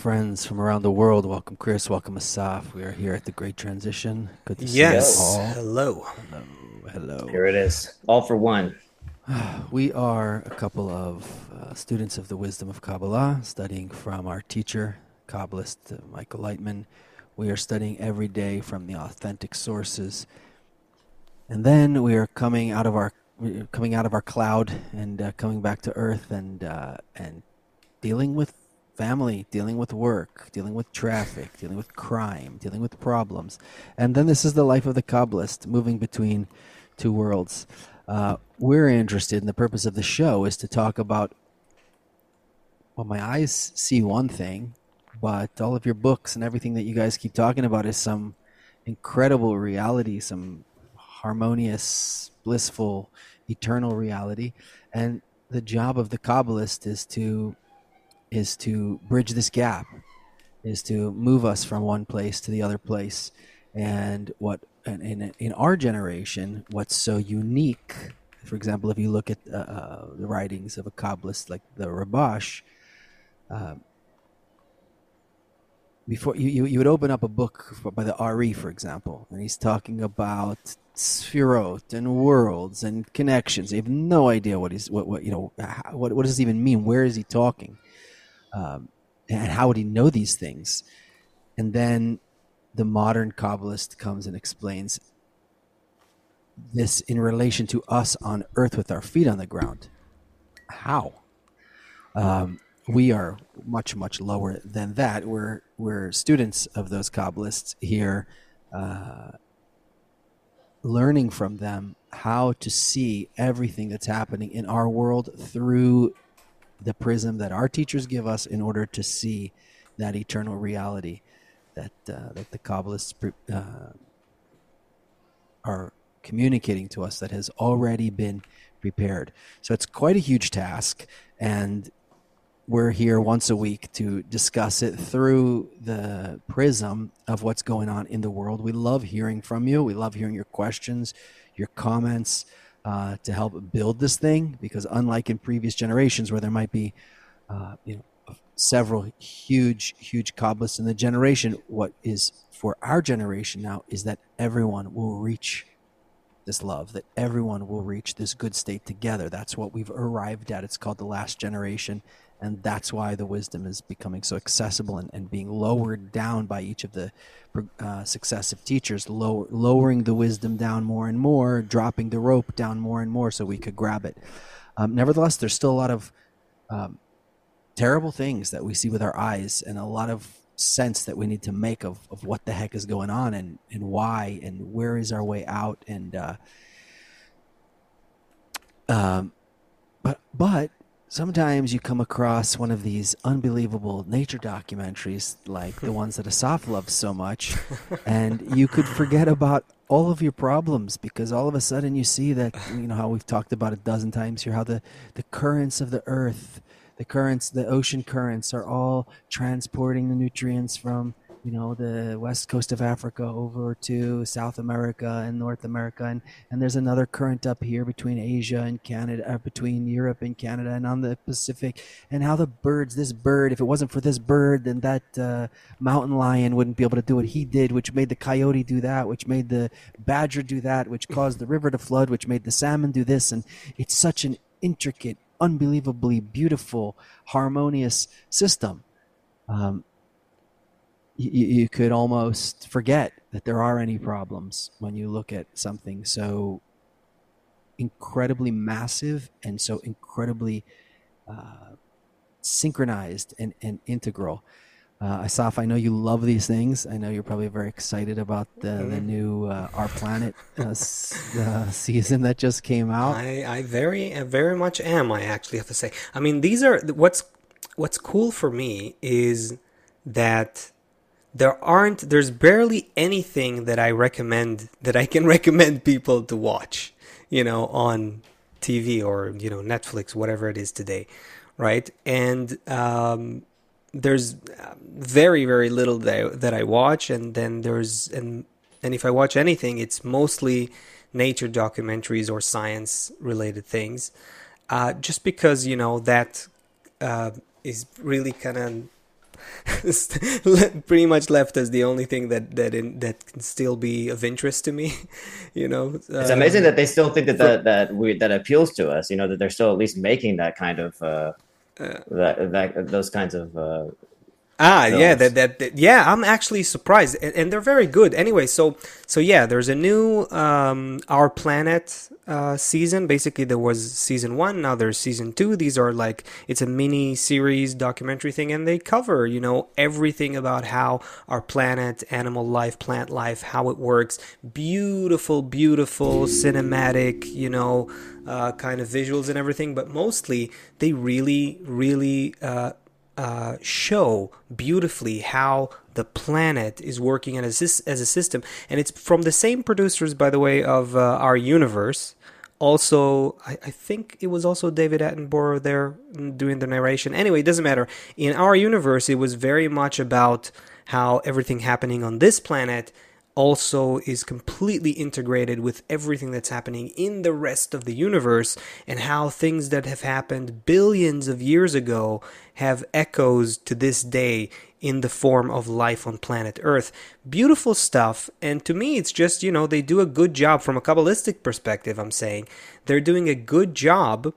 Welcome, friends from around the world. Welcome, Chris. Welcome, Asaf. We are here at the Great Transition. Good to yes. see you all. Hello. Hello. Hello. Here it is. All for one. We are a couple of uh, students of the wisdom of Kabbalah, studying from our teacher, Kabbalist uh, Michael Laitman. We are studying every day from the authentic sources, and then we are coming out of our coming out of our cloud and uh, coming back to earth and uh, and dealing with family, dealing with work, dealing with traffic, dealing with crime, dealing with problems. And then this is the life of the Kabbalist, moving between two worlds. Uh, we're interested, and the purpose of the show is to talk about. Well, my eyes see one thing, but all of your books and everything that you guys keep talking about is some incredible reality, some harmonious, blissful, eternal reality. And the job of the Kabbalist is to is to bridge this gap, is to move us from one place to the other place. And what in in our generation, what's so unique, for example, if you look at uh, uh, the writings of a Kabbalist like the Rabash, uh, before you, you, you would open up a book by the Ari, for example, and he's talking about sphirot and worlds and connections. You have no idea what he's what, what you know what what does this even mean? Where is he talking? Um, and how would he know these things? And then the modern Kabbalist comes and explains this in relation to us on earth with our feet on the ground. How? Um, we are much much lower than that. We're we're students of those Kabbalists here, uh, learning from them how to see everything that's happening in our world through the prism that our teachers give us in order to see that eternal reality that uh, that the Kabbalists uh, are communicating to us that has already been prepared. So it's quite a huge task, and we're here once a week to discuss it through the prism of what's going on in the world. We love hearing from you. We love hearing your questions, your comments uh, to help build this thing. Because unlike in previous generations, where there might be, uh, you know, several huge, huge Kabbalists in the generation, what is for our generation now is that everyone will reach this love, that everyone will reach this good state together. That's what we've arrived at. It's called the last generation and that's why the wisdom is becoming so accessible and, and being lowered down by each of the uh, successive teachers lower, lowering the wisdom down more and more dropping the rope down more and more so we could grab it. Um, nevertheless there's still a lot of um, terrible things that we see with our eyes and a lot of sense that we need to make of, of what the heck is going on and, and why and where is our way out and uh, um, but but sometimes you come across one of these unbelievable nature documentaries like the ones that Asaf loves so much, and you could forget about all of your problems because all of a sudden you see that you know how we've talked about a dozen times here how the the currents of the earth the currents the ocean currents are all transporting the nutrients from you know the west coast of Africa over to South America and North America, and and there's another current up here between Asia and Canada, uh, between Europe and Canada, and on the Pacific, and how the birds, this bird, if it wasn't for this bird, then that uh, mountain lion wouldn't be able to do what he did, which made the coyote do that, which made the badger do that, which caused the river to flood, which made the salmon do this, and it's such an intricate, unbelievably beautiful, harmonious system. Um, you, you could almost forget that there are any problems when you look at something so incredibly massive and so incredibly uh, synchronized and, and integral. Uh, Asaf, I know you love these things. I know you're probably very excited about the, the mm-hmm. new uh, Our Planet uh, season that just came out. I, I very, very much am. I actually have to say. I mean, these are what's what's cool for me is that there aren't there's barely anything that I recommend that I can recommend people to watch, you know, on TV or you know Netflix, whatever it is today, right? And um, there's very very little that I, that I watch, and then there's and and if I watch anything, it's mostly nature documentaries or science related things, uh, just because you know that uh, is really kind of pretty much left as the only thing that that in, that can still be of interest to me. you know, it's uh, amazing that they still think that that that, we, that appeals to us. You know, that they're still at least making that kind of uh, uh, that, that those kinds of uh, Ah, films. yeah, that, that, that yeah, I'm actually surprised, and, and, they're very good. Anyway, so so yeah, there's a new um, Our Planet uh, season. Basically, there was season one. Now there's season two. These are like it's a mini series documentary thing, and they cover you know everything about how our planet, animal life, plant life, how it works. Beautiful, beautiful cinematic, you know, uh, kind of visuals and everything. But mostly, they really, really. Uh, uh, show beautifully how the planet is working as a, as a system. And it's from the same producers, by the way, of uh, Our Universe. Also, I, I, think it was also David Attenborough there doing the narration. Anyway, it doesn't matter. In Our Universe, it was very much about how everything happening on this planet also is completely integrated with everything that's happening in the rest of the universe and how things that have happened billions of years ago have echoes to this day in the form of life on planet Earth. Beautiful stuff, and to me, it's just, you know, they do a good job from a Kabbalistic perspective, I'm saying. They're doing a good job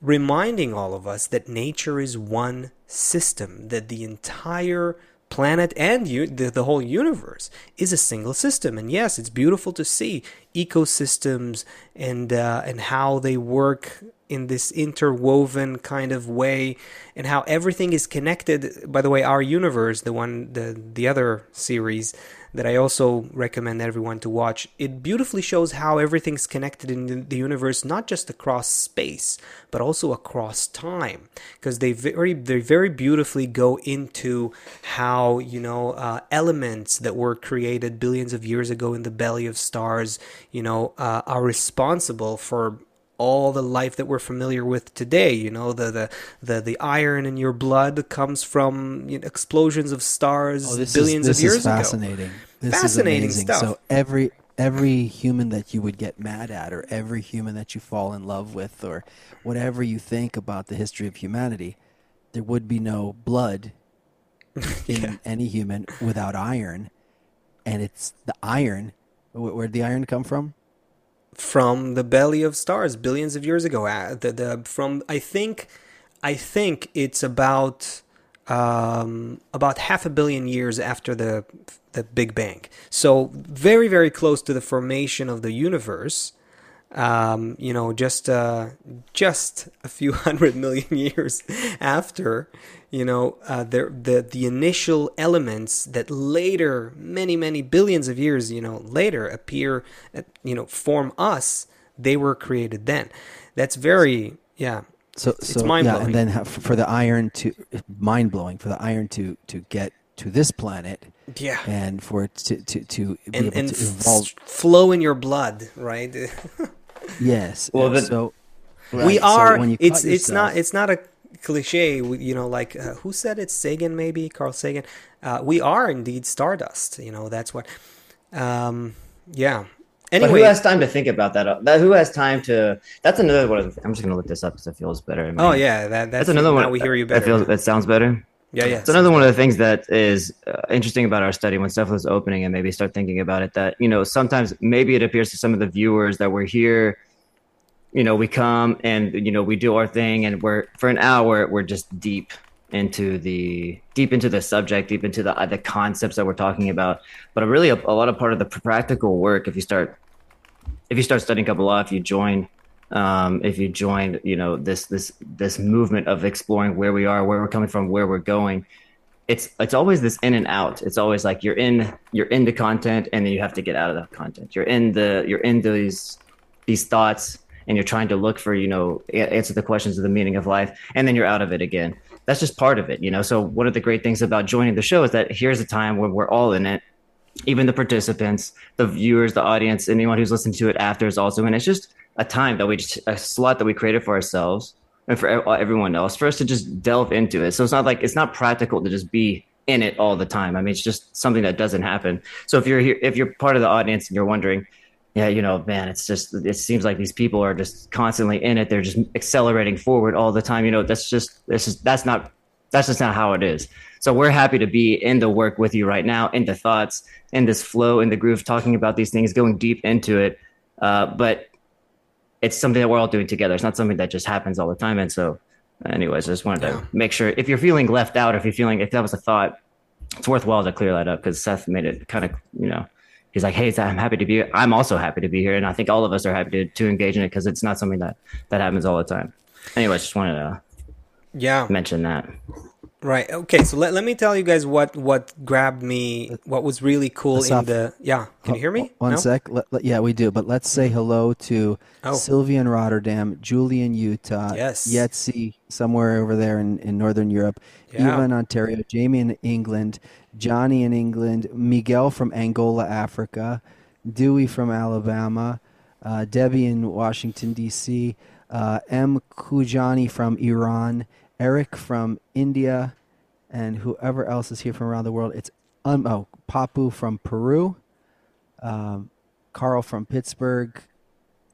reminding all of us that nature is one system, that the entire planet and the, the whole universe is a single system. And yes, it's beautiful to see ecosystems and uh, and how they work in this interwoven kind of way and how everything is connected by the way our universe the one the the other series that I also recommend everyone to watch. It beautifully shows how everything's connected in the universe, not just across space, but also across time, because they very they very beautifully go into how you know uh, elements that were created billions of years ago in the belly of stars, you know, uh, are responsible for all the life that we're familiar with today. You know, the the the, the iron in your blood comes from you know, explosions of stars oh, billions is, of years fascinating. ago. This fascinating is stuff. So every every human that you would get mad at, or every human that you fall in love with, or whatever you think about the history of humanity, there would be no blood in yeah. any human without iron, and it's the iron. Where'd the iron come from? From the belly of stars billions of years ago. Uh, the, the from I think I think it's about um, about half a billion years after the the Big Bang. So very very close to the formation of the universe. Um, you know, just uh, just a few hundred million years after, you know, uh, the the the initial elements that later, many many billions of years, you know, later appear, uh, you know, form us. They were created then. That's very yeah. So it's, so it's yeah, and then for the iron to mind blowing for the iron to to get to this planet. Yeah. And for it to to to be and, able and to evolve, flow in your blood, right? yes. Well, the, so right, we are. So it's it's not it's not a cliche, you know, like uh, who said it? Sagan, maybe Carl Sagan. Uh, we are indeed stardust. You know, that's what. Um, yeah. Anyway, but who has time to think about that? That who has time to? That's another one. I'm just gonna look this up because it feels better. Oh yeah, that, that's, that's another one. we hear you better. That feels. That sounds better. Yeah, yeah. It's another one of the things that is uh, interesting about our study when stuff was opening and maybe start thinking about it. That you know sometimes maybe it appears to some of the viewers that we're here you know, we come and you know we do our thing, and we're for an hour we're just deep into the deep into the subject, deep into the the concepts that we're talking about. But really, a, a lot of part of the practical work, if you start if you start studying Kabbalah, if you join um, if you join, you know, this this this movement of exploring where we are, where we're coming from, where we're going, it's it's always this in and out. It's always like you're in you're into content, and then you have to get out of that content. You're in the you're in these these thoughts, and you're trying to look for you know answer the questions of the meaning of life and then you're out of it again that's just part of it you know so one of the great things about joining the show is that here's a time when we're all in it even the participants the viewers the audience anyone who's listening to it after is also in it's just a time that we just a slot that we created for ourselves and for everyone else for us to just delve into it so it's not like it's not practical to just be in it all the time i mean it's just something that doesn't happen so if you're here if you're part of the audience and you're wondering yeah, you know, man, it's just it seems like these people are just constantly in it. They're just accelerating forward all the time. You know, that's just this is that's not that's just not how it is. So we're happy to be in the work with you right now, in the thoughts, in this flow, in the groove, talking about these things, going deep into it. Uh, but it's something that we're all doing together. It's not something that just happens all the time. And so, anyways, I just wanted to make sure if you're feeling left out, if you're feeling if that was a thought, it's worthwhile to clear that up because Seth made it kind of you know he's like, hey, I'm happy to be here. I'm also happy to be here, and I think all of us are happy to, to engage in it because it's not something that that happens all the time. Anyways, just wanted to yeah mention that. Right. Okay. So let, let me tell you guys what what grabbed me. What was really cool in the yeah. Can you hear me? One no? sec. Let, let, yeah, we do. But let's say hello to Oh. Sylvia in Rotterdam, Julie in Utah, Yes. Yetzi somewhere over there in, in northern Europe, Yeah. Eva in Ontario, Jamie in England, Johnny in England, Miguel from Angola, Africa, Dewey from Alabama, uh, Debbie in Washington D.C., uh, M. Kujani from Iran, Eric from India, and whoever else is here from around the world. It's um, oh Papu from Peru, um, Carl from Pittsburgh.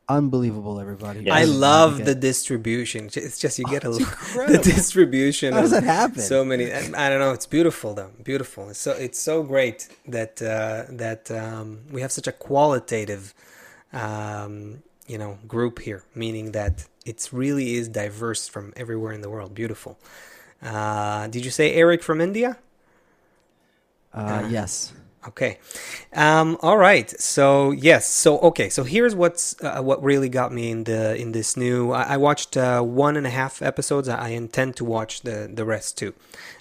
Unbelievable, everybody. I love the get- distribution. It's just you get a the distribution. How does that happen? So many. I I don't know. It's beautiful though. Beautiful. It's so it's so great that uh, that um, we have such a qualitative, um, you know, group here. Meaning that it's really is diverse from everywhere in the world. Beautiful. Uh, did you say Eric from India? Uh, yes. Okay. Um, all right. So yes. So okay. So here's what's uh, what really got me in the in this new. I, I watched uh, one and a half episodes. I, I intend to watch the the rest too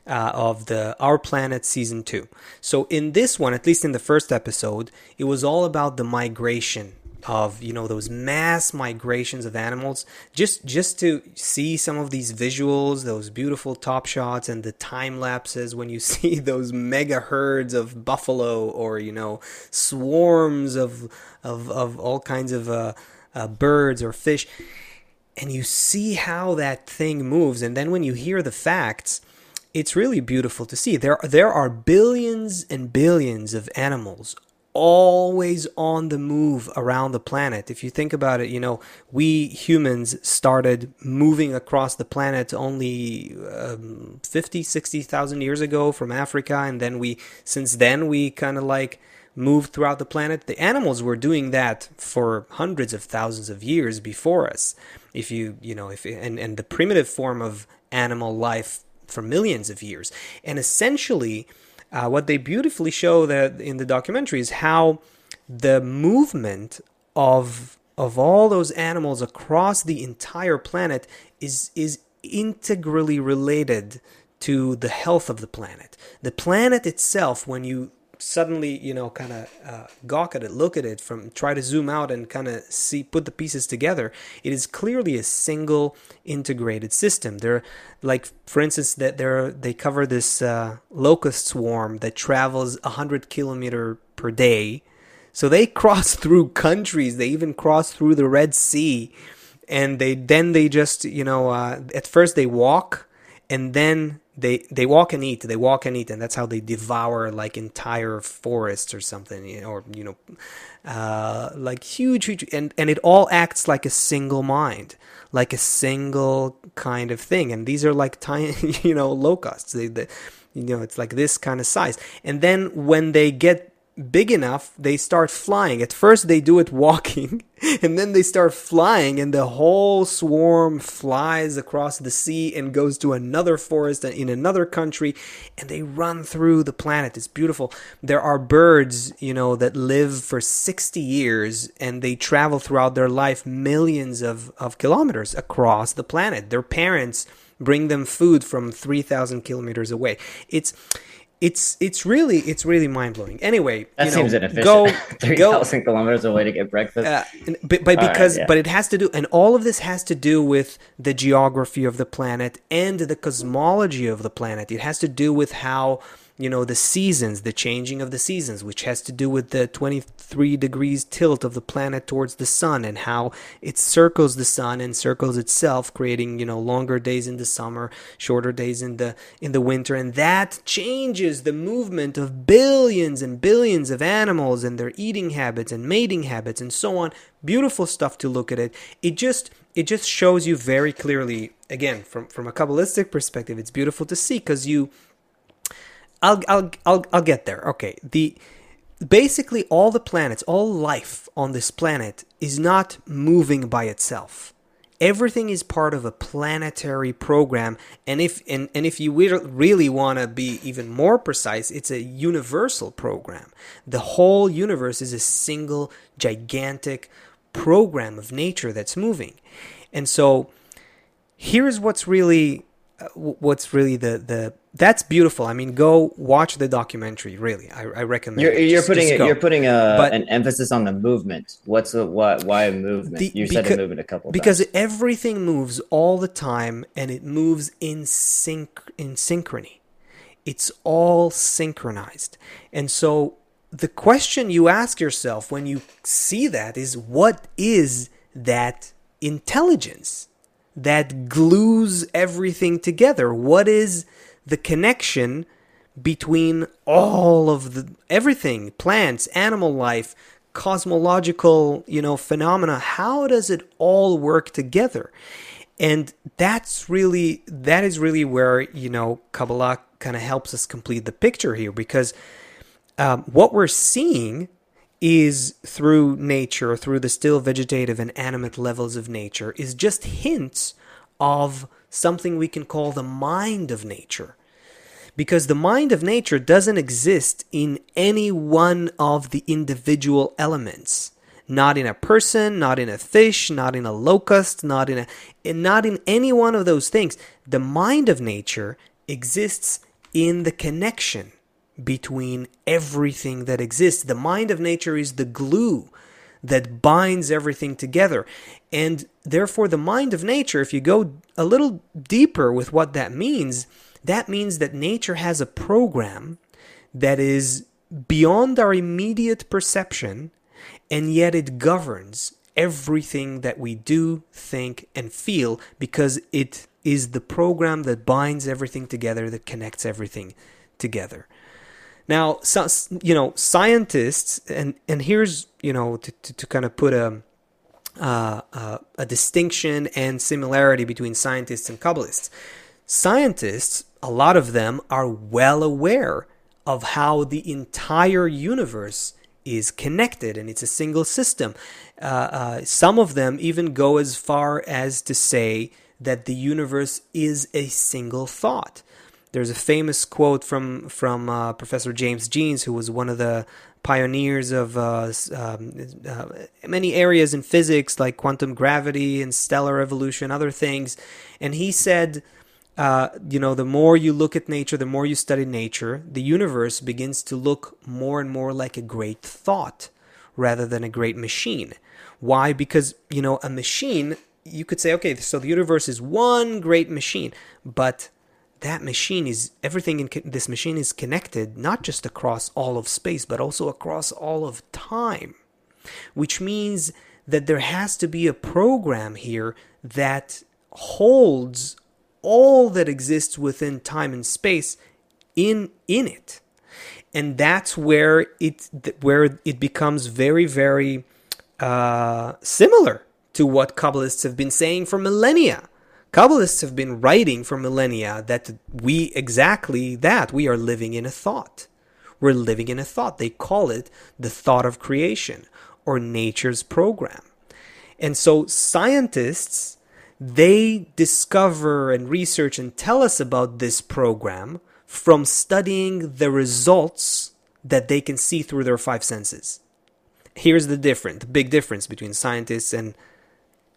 uh, of the Our Planet season two. So in this one, at least in the first episode, it was all about the migration of you know those mass migrations of animals just just to see some of these visuals those beautiful top shots and the time lapses when you see those mega herds of buffalo or you know swarms of of, of all kinds of uh, uh, birds or fish. And you see how that thing moves. And then when you hear the facts it's really beautiful to see. There there are billions and billions of animals always on the move around the planet. If you think about it you know we humans started moving across the planet only um, 50 60,000 years ago from Africa. And then we since then we kind of like moved throughout the planet. The animals were doing that for hundreds of thousands of years before us. If you you know if and and the primitive form of animal life for millions of years. And essentially uh, what they beautifully show that in the documentary is how the movement of of all those animals across the entire planet is is integrally related to the health of the planet. The planet itself, when you suddenly you know kind of uh, gawk at it look at it from try to zoom out and kind of see put the pieces together it is clearly a single integrated system. There like for instance that there they cover this uh, locust swarm that travels 100 kilometer per day. So they cross through countries they even cross through the red sea and they then they just you know uh, at first they walk and then they they walk and eat they walk and eat and that's how they devour like entire forests or something or you know uh, like huge huge and and it all acts like a single mind like a single kind of thing and these are like tiny you know locusts. They, they you know it's like this kind of size. And then when they get big enough, they start flying. At first, they do it walking, and then they start flying, and the whole swarm flies across the sea and goes to another forest in another country, and they run through the planet. It's beautiful. There are birds, you know, that live for 60 years and they travel throughout their life millions of, of kilometers across the planet. Their parents bring them food from 3,000 kilometers away. It's it's it's really it's really mind blowing. Anyway, That you know, seems inefficient. Go Three go. kilometers away to get breakfast. Uh, but, but All right, because yeah. but it has to do and all of this has to do with the geography of the planet and the cosmology of the planet. It has to do with how you know the seasons, the changing of the seasons, which has to do with the 23 degrees tilt of the planet towards the sun and how it circles the sun and circles itself, creating you know longer days in the summer, shorter days in the in the winter, and that changes the movement of billions and billions of animals and their eating habits and mating habits and so on. Beautiful stuff to look at it. It just it just shows you very clearly again from from a kabbalistic perspective it's beautiful to see because you I'll, I'll I'll I'll get there. Okay. The basically all the planets all life on this planet is not moving by itself. Everything is part of a planetary program. And if and, and if you really want to be even more precise it's a universal program. The whole universe is a single gigantic program of nature that's moving. And so here's what's really what's really the the that's beautiful. I mean, go watch the documentary. Really, I, I recommend. You're, you're just, putting just you're putting a, but, an emphasis on the movement. What's the what? Why a movement? The, you said because, a movement a couple times. because times. everything moves all the time, and it moves in sync in synchrony. It's all synchronized, and so the question you ask yourself when you see that is, what is that intelligence that glues everything together? What is the connection between all of the everything, plants, animal life, cosmological, you know, phenomena? How does it all work together? And that's really that is really where, you know, Kabbalah kind of helps us complete the picture here because um, what we're seeing is through nature, through the still vegetative and animate levels of nature, is just hints of something we can call the mind of nature. Because the mind of nature doesn't exist in any one of the individual elements. Not in a person, not in a fish, not in a locust, not in a not in any one of those things. The mind of nature exists in the connection between everything that exists. The mind of nature is the glue that binds everything together. And therefore, the mind of nature, if you go a little deeper with what that means, that means that nature has a program that is beyond our immediate perception, and yet it governs everything that we do, think, and feel because it is the program that binds everything together, that connects everything together. Now, so, you know, scientists, and and here's you know to to, to kind of put a uh, uh, a distinction and similarity between scientists and Kabbalists. Scientists, a lot of them, are well aware of how the entire universe is connected and it's a single system. Uh, uh some of them even go as far as to say that the universe is a single thought. There's a famous quote from from uh, Professor James Jeans, who was one of the pioneers of uh, um, uh, many areas in physics, like quantum gravity and stellar evolution, other things. And he said, uh, you know, the more you look at nature, the more you study nature, the universe begins to look more and more like a great thought rather than a great machine. Why? Because, you know, a machine, you could say, okay, so the universe is one great machine, but that machine is everything in this machine is connected not just across all of space but also across all of time which means that there has to be a program here that holds all that exists within time and space in in it. And that's where it where it becomes very very uh, similar to what kabbalists have been saying for millennia Kabbalists have been writing for millennia that we exactly that we are living in a thought. We're living in a thought. They call it the thought of creation or nature's program. And so scientists they discover and research and tell us about this program from studying the results that they can see through their five senses. Here's the difference, the big difference between scientists and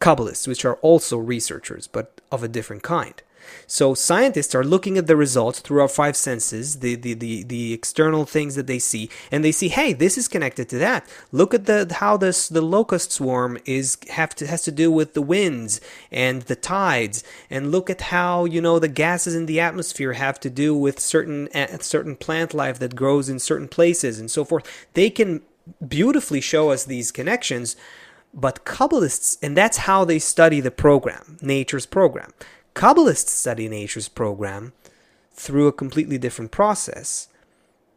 Kabbalists, which are also researchers, but of a different kind. So scientists are looking at the results through our five senses, the, the, the, the external things that they see, and they see, hey, this is connected to that. Look at the how this the locust swarm is have to has to do with the winds and the tides, and look at how you know the gases in the atmosphere have to do with certain certain plant life that grows in certain places and so forth. They can beautifully show us these connections but Kabbalists, and that's how they study the program, nature's program. Kabbalists study nature's program through a completely different process,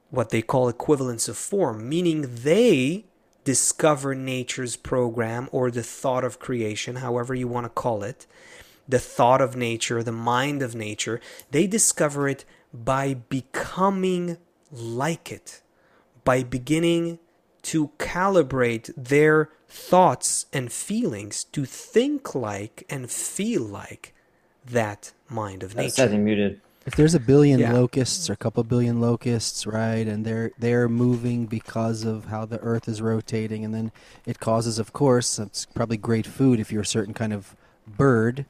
what they call equivalence of form, meaning they discover nature's program or the thought of creation, however you want to call it, the thought of nature, the mind of nature, they discover it by becoming like it, by beginning to calibrate their thoughts and feelings to think like and feel like that mind of nature. That's muted. If there's a billion Yeah. locusts or a couple billion locusts, right, and they're they're moving because of how the Earth is rotating, and then it causes, of course, it's probably great food if you're a certain kind of bird.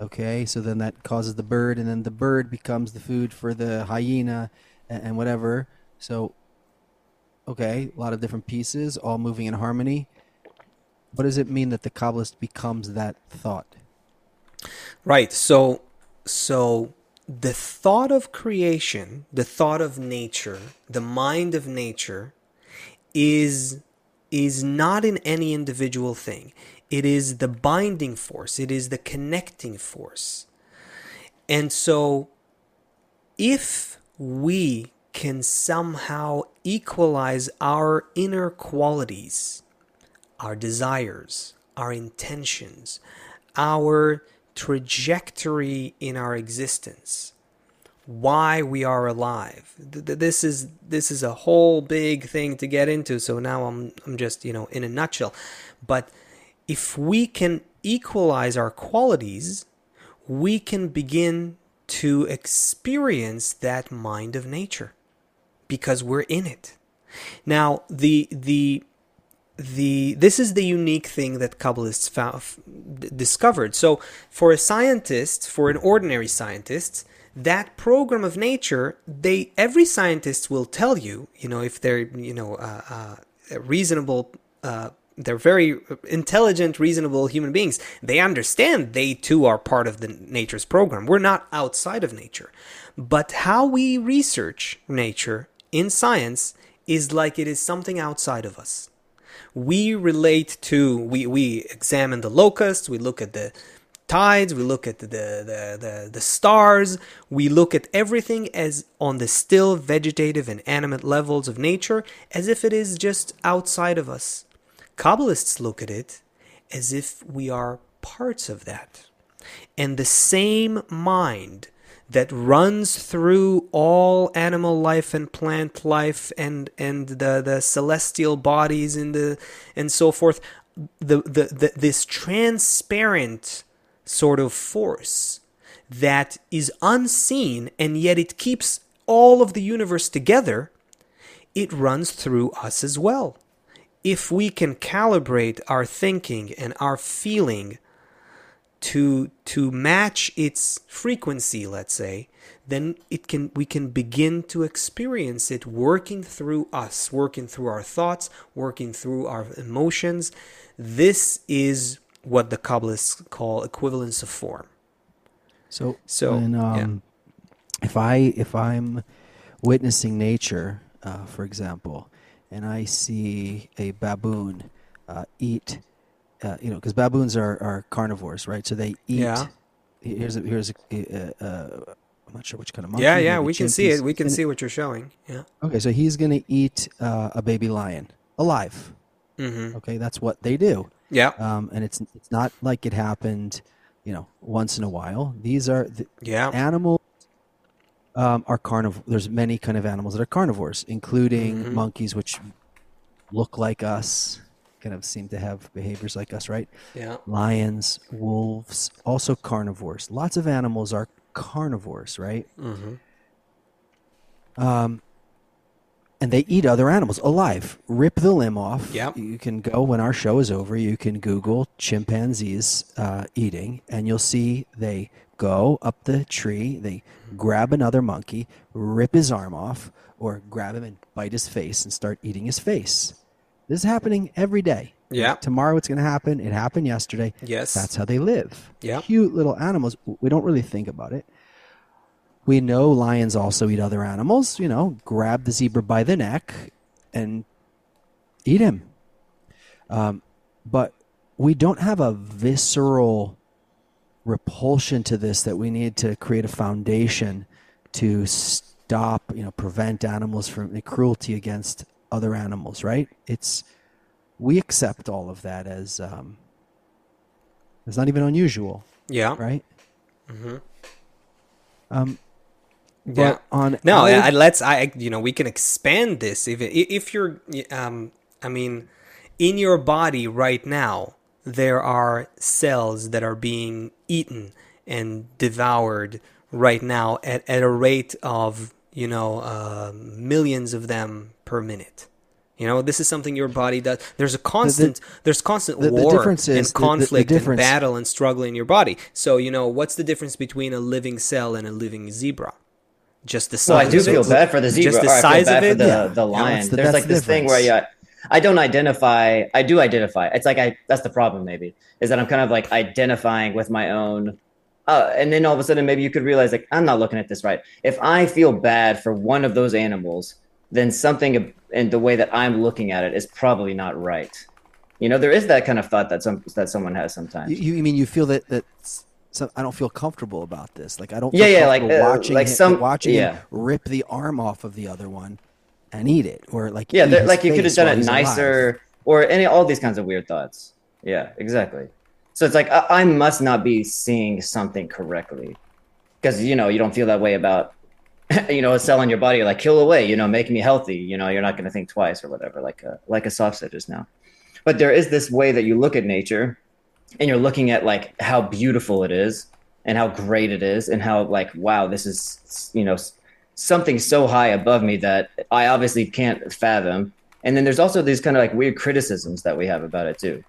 Okay, so then that causes the bird, and then the bird becomes the food for the hyena, and, and whatever. So, okay, a lot of different pieces, all moving in harmony. What does it mean that the Kabbalist becomes that thought? Right. So so the thought of creation, the thought of nature, the mind of nature is is not in any individual thing. It is the binding force, it is the connecting force. And so if we can somehow equalize our inner qualities, our desires, our intentions, our trajectory in our existence, why we are alive. Th- th- This is this is a whole big thing to get into. So now I'm I'm just you know in a nutshell, but if we can equalize our qualities, we can begin to experience that mind of nature because we're in it. Now the the the this is the unique thing that Kabbalists found, discovered. So for a scientist, for an ordinary scientist, that program of nature, they every scientist will tell you, you know, if they're you know uh, uh, reasonable. Uh, they're very intelligent, reasonable human beings. They understand they too are part of the nature's program. We're not outside of nature. But how we research nature in science is like it is something outside of us we relate to we we examine the locusts we look at the tides we look at the the the, the stars we look at everything as on the still vegetative and animate levels of nature as if it is just outside of us. Kabbalists look at it as if we are parts of that. And the same mind that runs through all animal life and plant life and and the the celestial bodies and the and so forth the, the, the this transparent sort of force that is unseen and yet it keeps all of the universe together it runs through us as well. If we can calibrate our thinking and our feeling to to match its frequency let's say then it can we can begin to experience it working through us working through our thoughts working through our emotions. This is what the kabbalists call equivalence of form. So, So, when, um, if I if I'm witnessing nature, uh, for example, and I see a baboon uh, eat, uh, you know, because baboons are, are carnivores, right? So they eat. Yeah. Here's a, here's a, uh, uh, I'm not sure which kind of monkey. yeah yeah we can see it we can And- see what you're showing yeah Okay, so he's gonna eat uh, a baby lion alive. mm-hmm. Okay, that's what they do. yeah Um, and it's it's not like it happened, you know, once in a while. These are the, yeah animals um, are carniv. There's many kind of animals that are carnivores, including Mhm. monkeys, which look like us, kind of seem to have behaviors like us, right? yeah Lions, wolves, also carnivores. Lots of animals are carnivores, right? mm-hmm. Um, and they eat other animals alive. Rip the limb off. Yep. You can go when our show is over. You can Google chimpanzees uh, eating, and you'll see they go up the tree. They grab another monkey, rip his arm off, or grab him and bite his face and start eating his face. This is happening every day. Yeah. Tomorrow it's going to happen. It happened yesterday. Yes. That's how they live. Yeah. Cute little animals. We don't really think about it. We know lions also eat other animals. You know, grab the zebra by the neck and eat him. Um, but we don't have a visceral repulsion to this that we need to create a foundation to stop, you know, prevent animals from cruelty against other animals, right? It's we accept all of that as um, it's not even unusual, Yeah. right? Um, but Yeah. on No, our- I, let's. I you know we can expand this if if you're. Um, I mean, in your body right now, there are cells that are being eaten and devoured right now at, at a rate of you know uh, millions of them per minute. You know, this is something your body does. There's a constant, there's constant the- the war difference is- and the- the- the conflict difference- and battle and struggle in your body. So, you know, what's the difference between a living cell and a living zebra? Just the size. Well, I do of feel it. bad for the zebra. Just the or I feel size bad of for it. the, Yeah. the lion. that's the- There's that's like the this thing where yeah, I don't identify. I do identify. It's like I. That's the problem. Maybe is that I'm kind of like identifying with my own. Uh, and then all of a sudden, maybe you could realize like I'm not looking at this right. If I feel bad for one of those animals, then something in the way that I'm looking at it is probably not right. You know, there is that kind of thought that some that someone has sometimes. You, you mean you feel that that so I don't feel comfortable about this. Like I don't. Yeah, feel yeah, like, uh, watching like him, some- watching yeah. rip the arm off of the other one and eat it, or like Yeah, eat they're- his like you could have done it he's alive. nicer, or any all these kinds of weird thoughts. Yeah, exactly. So it's like I, I must not be seeing something correctly, because you know you don't feel that way about you know a cell in your body. Like kill away, you know, make me healthy. You know, you're not going to think twice or whatever, like a, like Asaf said just now. But there is this way that you look at nature, and you're looking at like how beautiful it is, and how great it is, and how like wow, this is you know something so high above me that I obviously can't fathom. And then there's also these kind of like weird criticisms that we have about it too.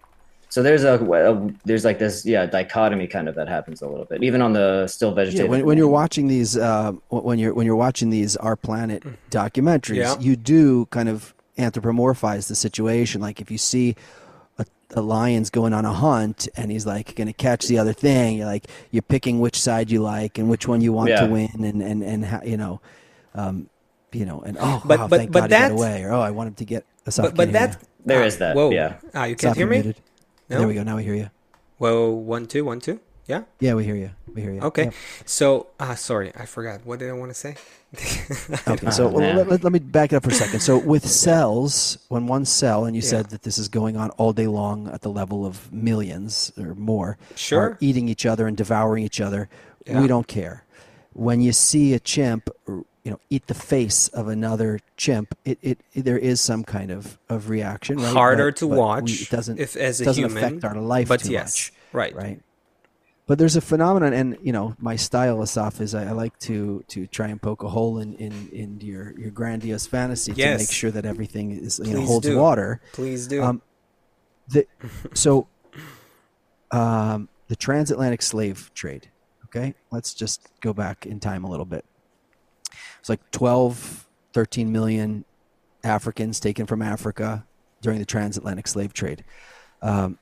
So there's a, a there's like this yeah dichotomy kind of that happens a little bit even on the still Yeah, when, when you're watching these, uh, when you're when you're watching these Our Planet documentaries, Yeah. you do kind of anthropomorphize the situation. Like if you see a, a lion's going on a hunt and he's like going to catch the other thing, you're like you're picking which side you like and which one you want Yeah. to win, and and and how, you know, um, you know, and oh, But- wow, but- thank but God that- he got away, or oh, I want him to get a But, but that. There ah, that, Whoa. yeah. Ah, you can't hear me? Muted. No? There we go. Now we hear you. Well, one, two, one, two. Yeah. Yeah, we hear you. We hear you. Okay. Yep. So, ah, sorry, I forgot. What did I want to say? Okay, so well, let, let- let me back it up for a second. So with cells, when one cell, and you Yeah. said that this is going on all day long at the level of millions or more, Sure. are eating each other and devouring each other, Yeah. we don't care. When you see a chimp, you know, eat the face of another chimp, it, it, there is some kind of, of reaction. Right? Harder But- to but we- watch it doesn't if as a doesn't human, affect our life but too yes, much right. right? But there's a phenomenon, and you know, my style, Asaf, is I, I like to to try and poke a hole in in, in your your grandiose fantasy to make sure that everything is you know holds do. water. Please do. Um, the, so, um, the transatlantic slave trade. Okay, let's just go back in time a little bit. It's like 12, 13 million Africans taken from Africa during the transatlantic slave trade. Um,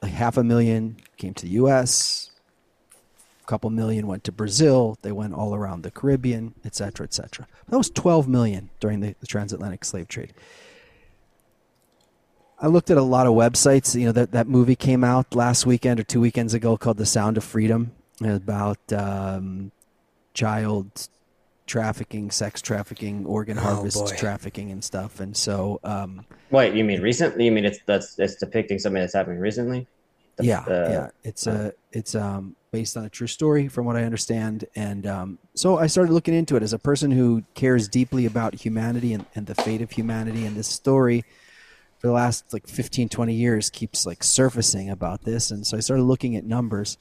like half a million came to the U.S. A couple million went to Brazil. They went all around the Caribbean, et cetera, et cetera. That was 12 million during the, the transatlantic slave trade. I looked at a lot of websites. You know that that movie came out last weekend or two weekends ago called "The Sound of Freedom," about um, child trafficking, sex trafficking, organ Oh, harvest boy. trafficking, and stuff. And so, um, Wait, you mean recently? You mean it's that's it's depicting something that's happening recently? The- yeah, uh, yeah, it's a it's um based on a true story, from what I understand. And um, so I started looking into it as a person who cares deeply about humanity and, and the fate of humanity. And this story, for the last like 15, 20 years, keeps like surfacing about this. And so I started looking at numbers.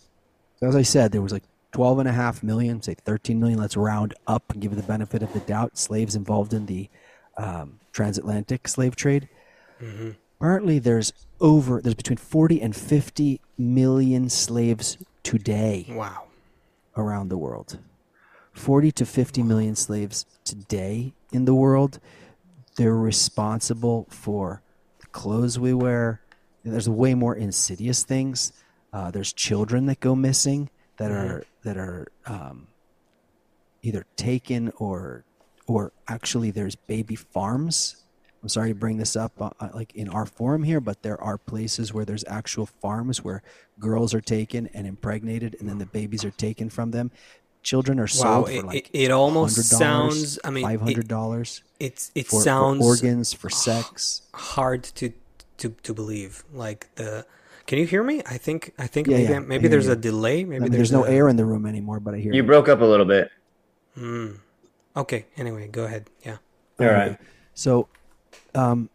So as I said, there was like 12 and a half million, say 13 million. Let's round up and give it the benefit of the doubt. Slaves involved in the um, transatlantic slave trade. Apparently, there's over there's between 40 and 50 million slaves today wow. around the world. 40 to 50 million slaves today in the world. They're responsible for the clothes we wear. There's way more insidious things. Uh, there's children that go missing that are that are um, either taken or or actually there's baby farms. I'm sorry to bring this up uh, uh, like in our forum here, but there are places where there's actual farms where girls are taken and impregnated, and then the babies are taken from them. Children are Wow. sold It, for like it, it almost sounds. I mean, five hundred dollars it's it for, for sounds organs for sex. hard to to to believe. Like the, can you hear me? I think I think Yeah, maybe yeah, maybe hear there's you. a delay. I Maybe mean, there's, there's no a- air in the room anymore, but I hear You broke up a little bit. Mm. Okay. Anyway, go ahead. Yeah. All right. So, um,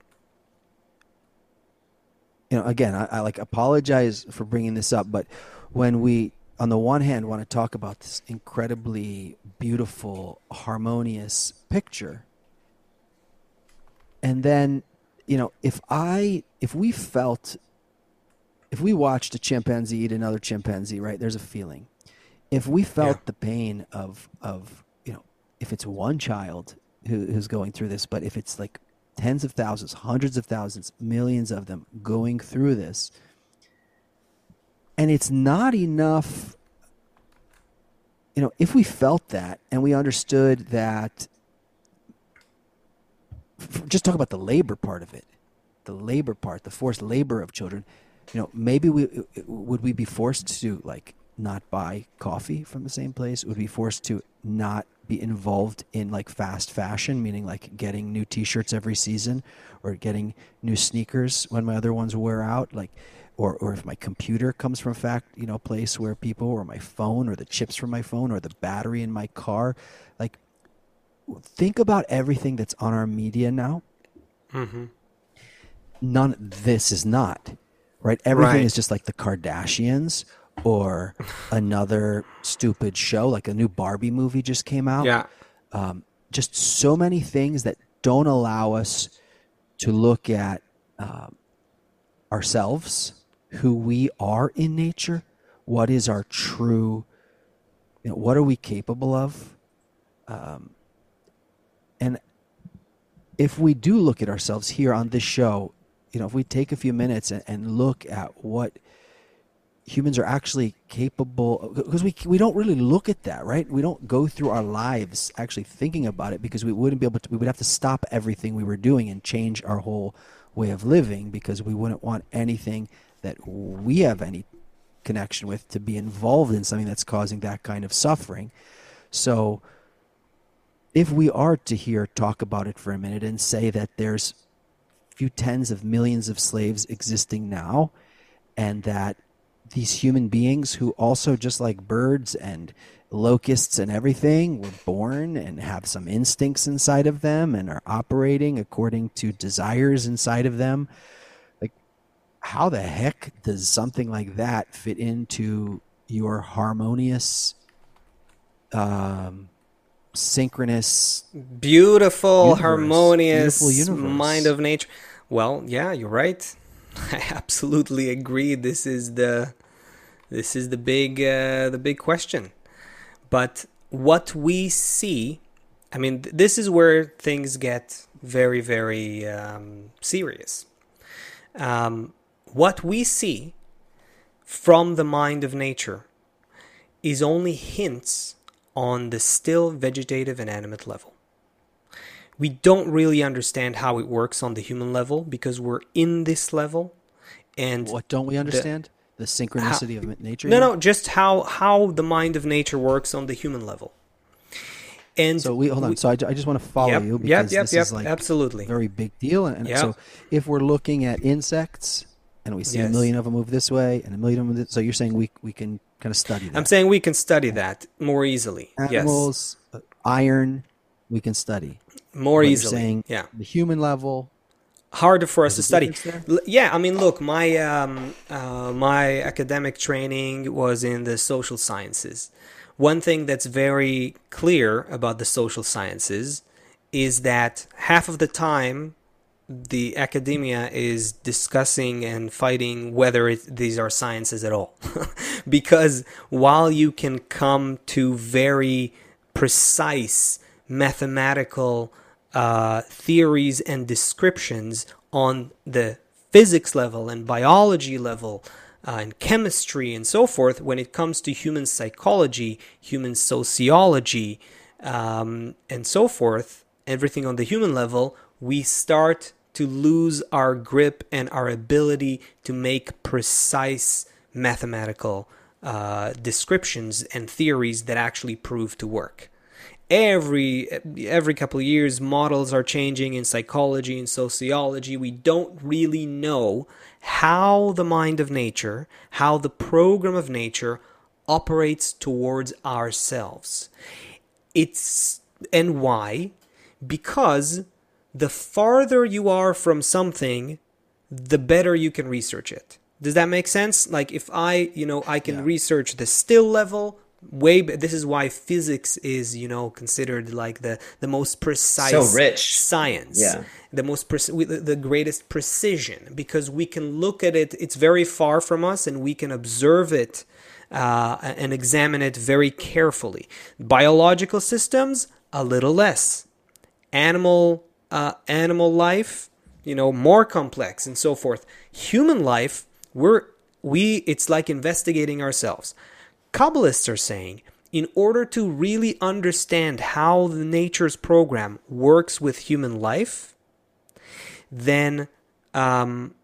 you know, again, I, I like apologize for bringing this up, but when we, on the one hand, want to talk about this incredibly beautiful, harmonious picture, and then, you know, if I, if we felt, if we watched a chimpanzee eat another chimpanzee, right? There's a feeling. If we felt Yeah. the pain of, of, you know, if it's one child who, who's going through this, but if it's like tens of thousands, hundreds of thousands, millions of them going through this, and it's not enough. You know, if we felt that and we understood that, just talk about the labor part of it, the labor part, the forced labor of children. You know, maybe we would we be forced to like not buy coffee from the same place? Would we be forced to not be involved in like fast fashion, meaning like getting new T-shirts every season, or getting new sneakers when my other ones wear out, like, or or if my computer comes from a fact you know place where people, or my phone, or the chips from my phone, or the battery in my car, like, think about everything that's on our media now. Mm-hmm. None. This is not right. Everything Right. is just like the Kardashians. Or another stupid show, like a new Barbie movie just came out Yeah. um, just so many things that don't allow us to look at um, ourselves, who we are in nature, what is our true, you know, what are we capable of, um, and if we do look at ourselves here on this show, you know, if we take a few minutes and, and look at what humans are actually capable because we we don't really look at that right? We don't go through our lives actually thinking about it because we wouldn't be able to we would have to stop everything we were doing and change our whole way of living because we wouldn't want anything that we have any connection with to be involved in something that's causing that kind of suffering. So if we are to hear talk about it for a minute and say that there's few tens of millions of slaves existing now and that these human beings who also just like birds and locusts and everything were born and have some instincts inside of them and are operating according to desires inside of them like how the heck does something like that fit into your harmonious um synchronous Beautiful, Universe. harmonious Beautiful universe. mind of nature. Well, yeah, you're right. I absolutely agree. This is the this is the big uh, the big question. But what we see, I mean, th- this is where things get very very um, serious. Um, what we see from the mind of nature is only hints on the still vegetative and animate level. We don't really understand how it works on the human level because we're in this level and what don't we understand the, synchronicity of nature no no just how how the mind of nature works on the human level. And So we hold on. we- so I, I just want to follow Yep, you because yep, this yep, is like absolutely. very big deal. And, and so if we're looking at insects and we see Yes. a million of them move this way and a million of them, so you're saying we we can kind of study that. I'm saying we can study that more easily. Yes. Animals, uh, iron, we can study. More But easily. saying yeah. the human level. harder for us to study. Yeah, I mean, look, my um, uh, my academic training was in the social sciences. One thing that's very clear about the social sciences is that half of the time the academia is discussing and fighting whether it, these are sciences at all. because while you can come to very precise mathematical uh, theories and descriptions on the physics level and biology level uh, and chemistry and so forth, when it comes to human psychology, human sociology, um, and so forth, everything on the human level, we start to lose our grip and our ability to make precise mathematical uh, descriptions and theories that actually prove to work. every every couple of years models are changing in psychology and sociology. We don't really know how the mind of nature how the program of nature operates towards ourselves. It's and why? Because the farther you are from something the better you can research it does that make sense like if i you know i can Yeah. research the still level way this is why physics is you know considered like the the most precise So rich. science Yeah. the most pre- the greatest precision because we can look at it it's very far from us and we can observe it uh, and examine it very carefully biological systems a little less animal uh, animal life you know more complex and so forth human life we're we it's like investigating ourselves kabbalists are saying in order to really understand how the nature's program works with human life then um,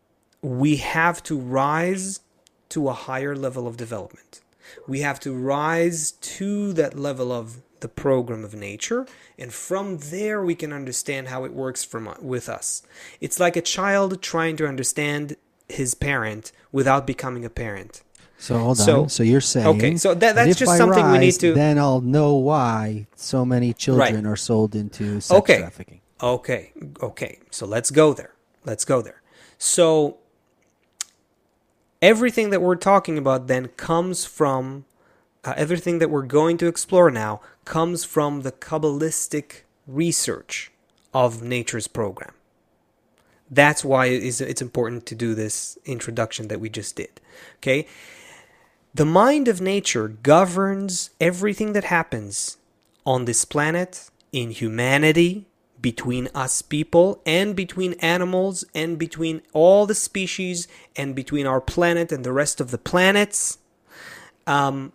we have to rise to a higher level of development. We have to rise to that level of the program of nature, and from there we can understand how it works from with us. It's like a child trying to understand his parent without becoming a parent. So hold So- on. So you're saying okay, so that- that's if just I something we need to- Then I'll know why so many children are sold into sex Okay. trafficking. Okay, okay. So let's go there. Let's go there. So everything that we're talking about then comes from uh, everything that we're going to explore now comes from the Kabbalistic research of nature's program. That's why it is, important to do this introduction that we just did. Okay? The mind of nature governs everything that happens on this planet, in humanity, between us people, and between animals, and between all the species, and between our planet and the rest of the planets. Um,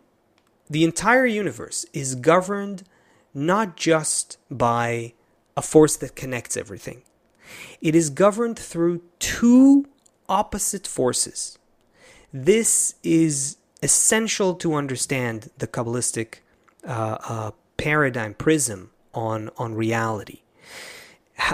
the entire universe is governed not just by a force that connects everything, it is governed through two opposite forces. This is essential to understand the Kabbalistic uh, uh, paradigm prism on, on reality.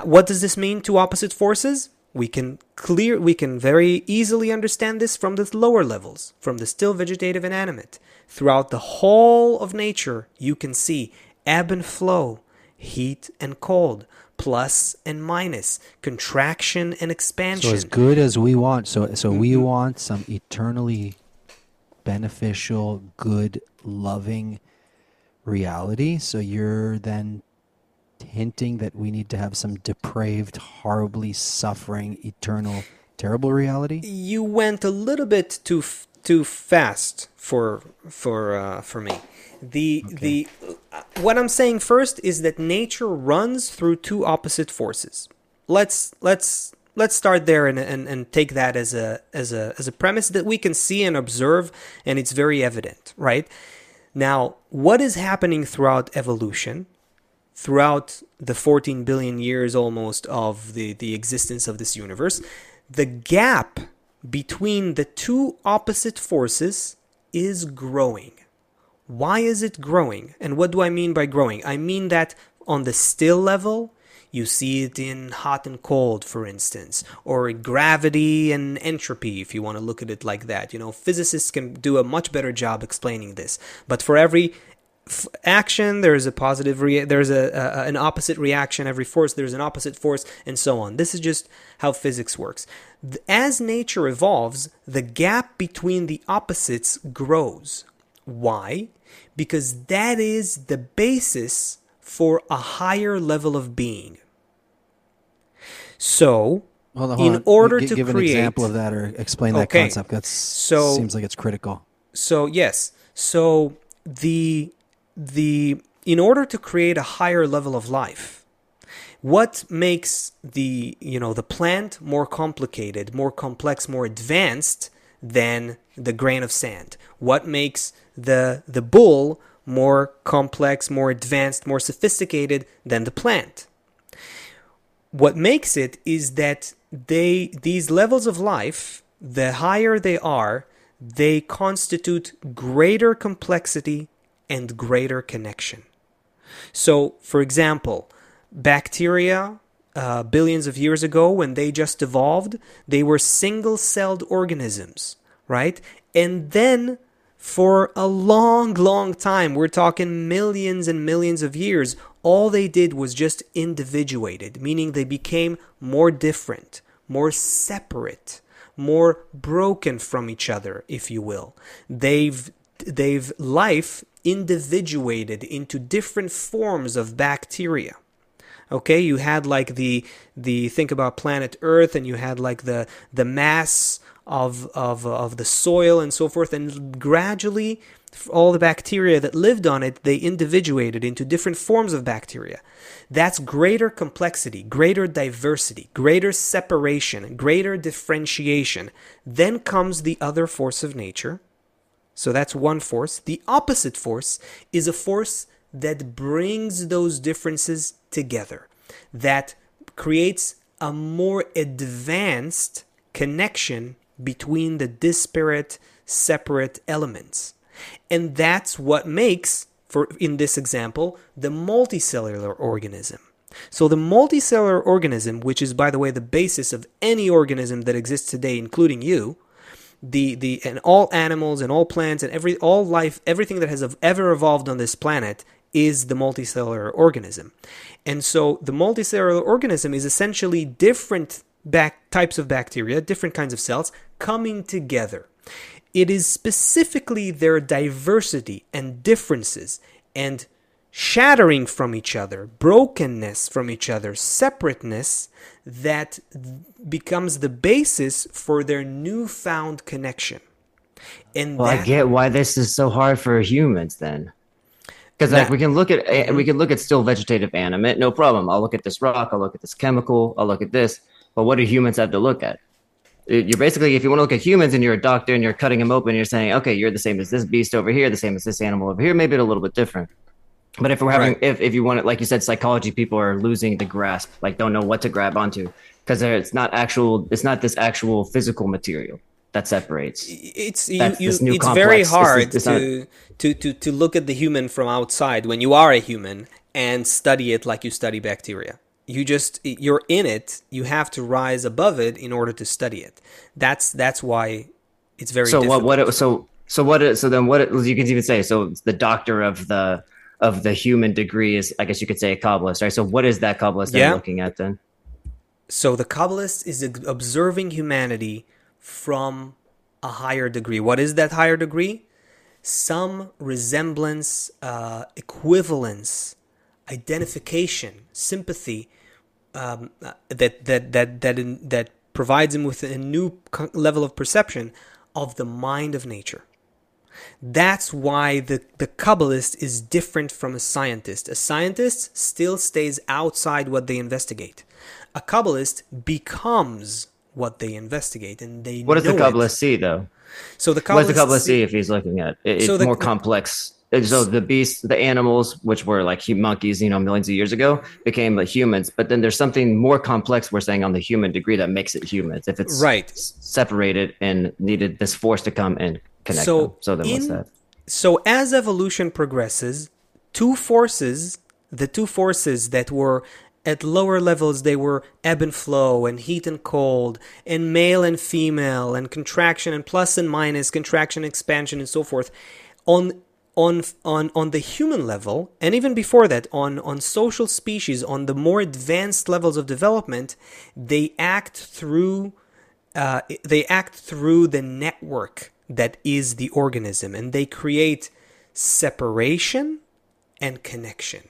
What does this mean? Two opposite forces? We can clear, we can very easily understand this from the lower levels, from the still vegetative and animate. Throughout the whole of nature, you can see ebb and flow, heat and cold, plus and minus, contraction and expansion. So as good as we want, so so we Mm-hmm. want some eternally beneficial, good, loving reality. So you're then hinting that we need to have some depraved, horribly suffering, eternal, terrible reality. you went a little bit too f- too fast for for uh, for me. The the uh, what I'm saying first is that nature runs through two opposite forces. Let's let's let's start there and, and, and take that as a as a as a premise that we can see and observe and it's very evident, right? Now, what is happening throughout evolution? Throughout the 14 billion years almost of the, the existence of this universe, the gap between the two opposite forces is growing. Why is it growing? And what do I mean by growing? I mean that on the still level, you see it in hot and cold, for instance, or gravity and entropy, if you want to look at it like that. You know, physicists can do a much better job explaining this. But for every f- action there's a positive rea- there's a, a an opposite reaction every force there's an opposite force and so on this is just how physics works as nature evolves the gap between the opposites grows why because that is the basis for a higher level of being so Hold on, In hold on. order Gi- to give create- an example of that or explain that Okay. concept. That So- seems like it's critical. So yes, so the the in order to create a higher level of life, what makes the you know the plant more complicated, more complex, more advanced than the grain of sand? What makes the the bull more complex, more advanced, more sophisticated than the plant? what makes it is that they these levels of life the higher they are they constitute greater complexity and greater connection So, for example, bacteria uh, billions of years ago, when they just evolved, they were single celled organisms, right? And then for a long, long time, we're talking millions and millions of years, all they did was just individuated, meaning they became more different, more separate, more broken from each other, if you will. They've they've life individuated into different forms of bacteria. Okay you had like the the think about planet earth and you had like the the mass of of of the soil and so forth and gradually all the bacteria that lived on it they individuated into different forms of bacteria. That's greater complexity greater diversity greater separation greater differentiation. Then comes the other force of nature so that's one force the opposite force is a force that brings those differences together, that creates a more advanced connection between the disparate, separate elements. And that's what makes, for in this example, the multicellular organism. So the multicellular organism, which is by the way the basis of any organism that exists today, including you, the the and all animals and all plants and every all life, everything that has ever evolved on this planet is the multicellular organism. And so the multicellular organism is essentially different back types of bacteria, different kinds of cells coming together. It is specifically their diversity and differences and shattering from each other, brokenness from each other, separateness that becomes the basis for their newfound connection. And well, that, I get why this is so hard for humans then. Because like we can look at mm-hmm. we can look at still vegetative animate no problem. I'll look at this rock i'll look at this chemical i'll look at this. But what do humans have to look at? You're basically if you want to look at humans and you're a doctor and you're cutting them open you're saying okay you're the same as this beast over here the same as this animal over here maybe a little bit different but if we're having right. if, if you want it like you said psychology people are losing the grasp like don't know what to grab onto because it's not actual it's not this actual physical material that separates. It's you, you, it's complex. very hard it's, it's to, not... to to to look at the human from outside when you are a human and study it like you study bacteria. You just you're in it. You have to rise above it in order to study it. That's that's why it's very. So difficult. what? What? It, so so what? it, So then what? It, you can even say so. The doctor of the of the human degree is, I guess you could say, a kabbalist, right? So what is that kabbalist yeah. looking at then? So the kabbalist is observing humanity from a higher degree. What is that higher degree? Some resemblance, uh, equivalence, identification, sympathy um, uh, that that that that in, that provides him with a new level of perception of the mind of nature. That's why the, the Kabbalist is different from a scientist. A scientist still stays outside what they investigate. A Kabbalist becomes what they investigate, and they. What does the Kabbalist it. see, though? So the Kabbalist what does the Kabbalist see if he's looking at it? It's so the, more complex. So the beasts, the animals, which were like monkeys, you know, millions of years ago, became like humans. But then there's something more complex. We're saying on the human degree that makes it humans. If it's right separated and needed this force to come and connect so them. So then in, what's that? So as evolution progresses, two forces, the two forces that were at lower levels they were ebb and flow and heat and cold and male and female and contraction and plus and minus contraction expansion and so forth on on on on the human level and even before that on on social species on the more advanced levels of development they act through uh, they act through the network that is the organism and they create separation and connection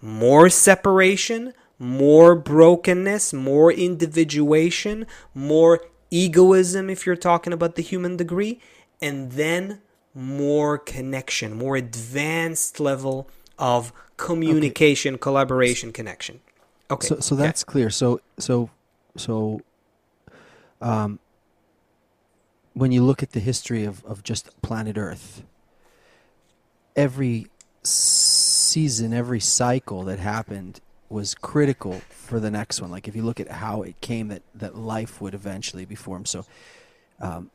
more separation more brokenness, more individuation, more egoism, if you're talking about the human degree, and then more connection, more advanced level of communication, okay. collaboration, connection. Okay. So, so that's clear. So, so, so, um, when you look at the history of, of just planet Earth, every season, every cycle that happened was critical for the next one. Like if you look at how it came that that life would eventually be formed. So, um,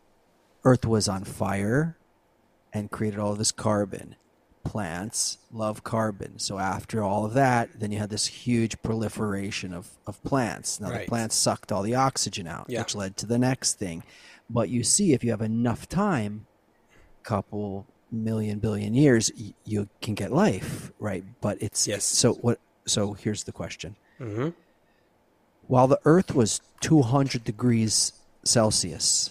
Earth was on fire and created all this carbon. plants love carbon. So after all of that, then you had this huge proliferation of, of plants. Now Right. the plants sucked all the oxygen out, Yeah. which led to the next thing. But you see, if you have enough time, couple million billion years, y- you can get life, right? But it's Yes. So what? So here's the question: hmm While the Earth was 200 degrees Celsius,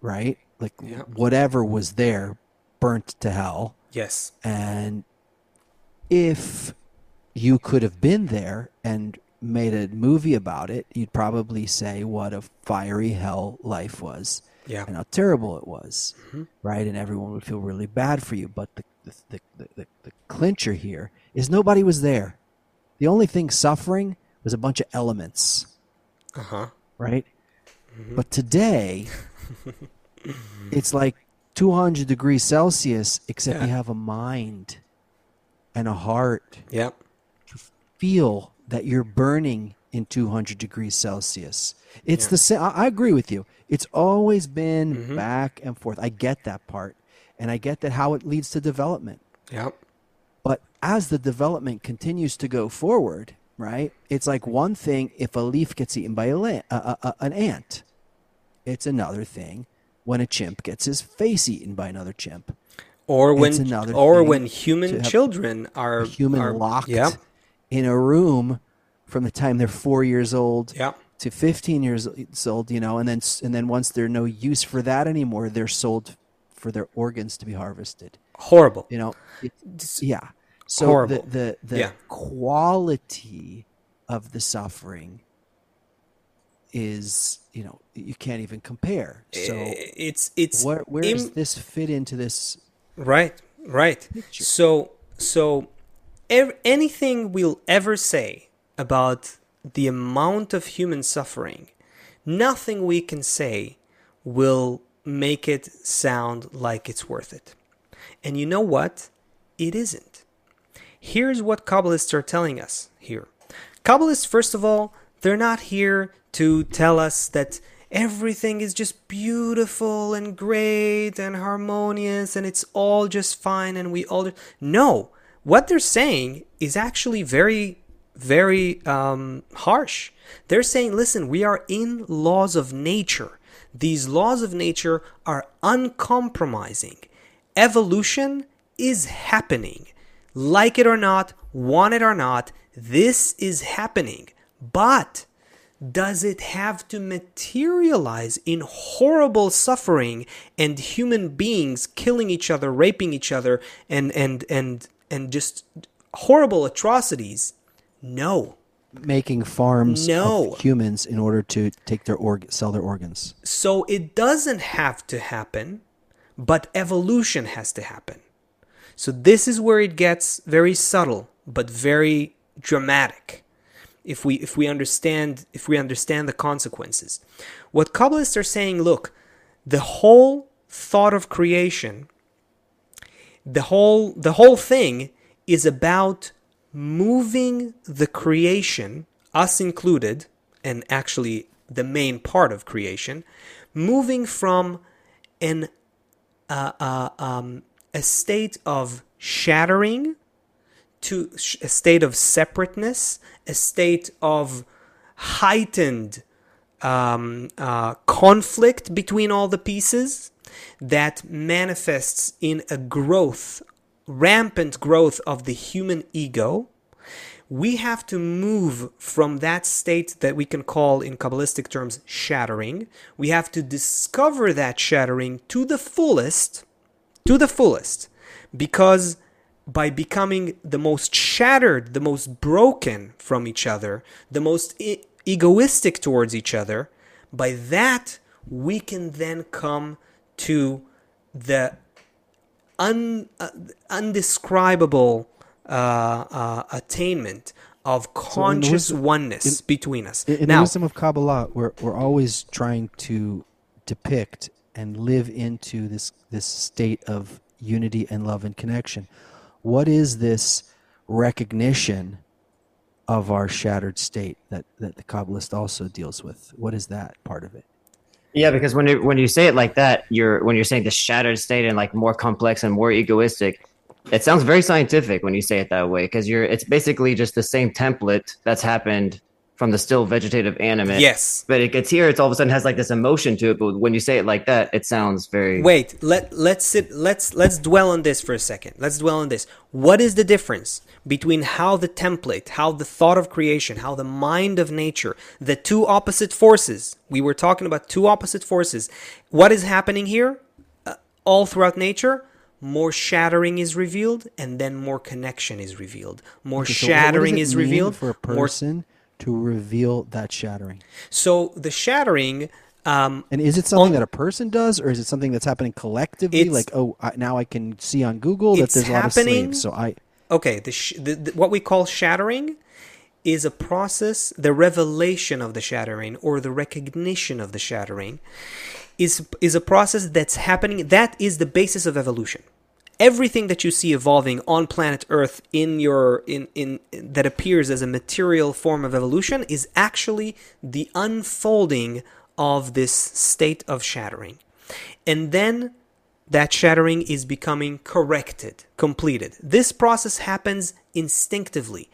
right? Like Yeah. whatever was there burnt to hell. Yes. And if you could have been there and made a movie about it, you'd probably say what a fiery hell life was Yeah. and how terrible it was, right? And everyone would feel really bad for you. But the the, the, the, the, clincher here is nobody was there. The only thing suffering was a bunch of elements, Uh huh. right? But today, it's like 200 degrees Celsius, except Yeah. you have a mind and a heart. Yeah. Feel that you're burning in 200 degrees Celsius. It's Yeah. the same. I I agree with you. It's always been Mm-hmm. back and forth. I get that part. And I get that how it leads to development. Yep. But as the development continues to go forward, right? It's like one thing if a leaf gets eaten by a, la- an ant. It's another thing when a chimp gets his face eaten by another chimp. Or when or when human children are human are, locked Yeah. In a room from the time they're four years old Yeah. to 15 years old, you know, and then and then once they're no use for that anymore, they're sold for their organs to be harvested. Horrible. You know, It's yeah. So horrible. the the, the Yeah. quality of the suffering is, you know, you can't even compare. So it's it's where where does this fit into this? Right, right. So, so ev- anything we'll ever say about the amount of human suffering, nothing we can say will make it sound like it's worth it. And you know what? It isn't. Here's what Kabbalists are telling us here. Kabbalists, first of all, they're not here to tell us that everything is just beautiful and great and harmonious and it's all just fine and we all. No, what they're saying is actually very, very um, harsh. They're saying, listen, we are in laws of nature. These laws of nature are uncompromising. Evolution is happening. Like it or not, want it or not, this is happening. But does it have to materialize in horrible suffering and human beings killing each other, raping each other, and and and and just horrible atrocities? No. Making farms No. of humans in order to take their org sell their organs. So it doesn't have to happen, but evolution has to happen. So this is where it gets very subtle but very dramatic. If we if we understand if we understand the consequences. What Kabbalists are saying, look, the whole thought of creation, the whole the whole thing is about moving the creation, us included, and actually the main part of creation, moving from an uh, uh, um, a state of shattering to a state of separateness, a state of heightened um, uh, conflict between all the pieces that manifests in a growth, rampant growth of the human ego. We have to move from that state that we can call, in Kabbalistic terms, shattering. We have to discover that shattering to the fullest, to the fullest, because by becoming the most shattered, the most broken from each other, the most e- egoistic towards each other, by that we can then come to the un, uh, undescribable uh, uh, attainment of conscious wisdom- oneness between us. In, in the now, wisdom of Kabbalah, we're we're always trying to depict and live into this this state of unity and love and connection. What is this recognition of our shattered state that, that the Kabbalist also deals with? What is that part of it? Yeah, because when you, when you say it like that, you're when you're saying the shattered state and like more complex and more egoistic, it sounds very scientific when you say it that way because you're it's basically just the same template that's happened from the still vegetative animate. Yes. But it gets here, it's all of a sudden has like this emotion to it. But when you say it like that, it sounds very Wait, let let's sit let's let's dwell on this for a second. Let's dwell on this. What is the difference between how the template, how the thought of creation, how the mind of nature, the two opposite forces. We were talking about two opposite forces. What is happening here? Uh, all throughout nature, more shattering is revealed and then more connection is revealed. More Okay, so what- what does shattering it is mean revealed for a more person to reveal that shattering. so the shattering um, And is it something On- that a person does, or is it something that's happening collectively? Like, oh, I, now I can see on Google that there's a lot of slaves. So I, okay the, sh- the, the what we call shattering is a process the revelation of the shattering or the recognition of the shattering is is a process that's happening that is the basis of evolution everything that you see evolving on planet earth in your in in that appears as a material form of evolution is actually the unfolding of this state of shattering and then that shattering is becoming corrected, completed. This process happens instinctively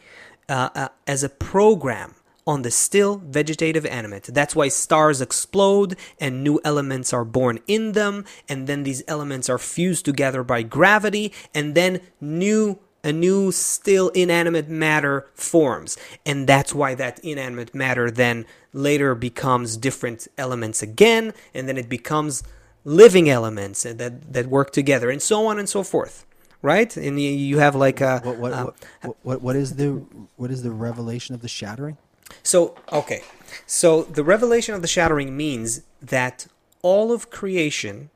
uh, uh, as a program on the still vegetative animate. That's why stars explode and new elements are born in them, and then these elements are fused together by gravity, and then new a new still inanimate matter forms and that's why that inanimate matter then later becomes different elements again and then it becomes living elements that that work together and so on and so forth right and you, have like a what, what, uh, what, what, what is the what is the revelation of the shattering? So okay so the revelation of the shattering means that all of creation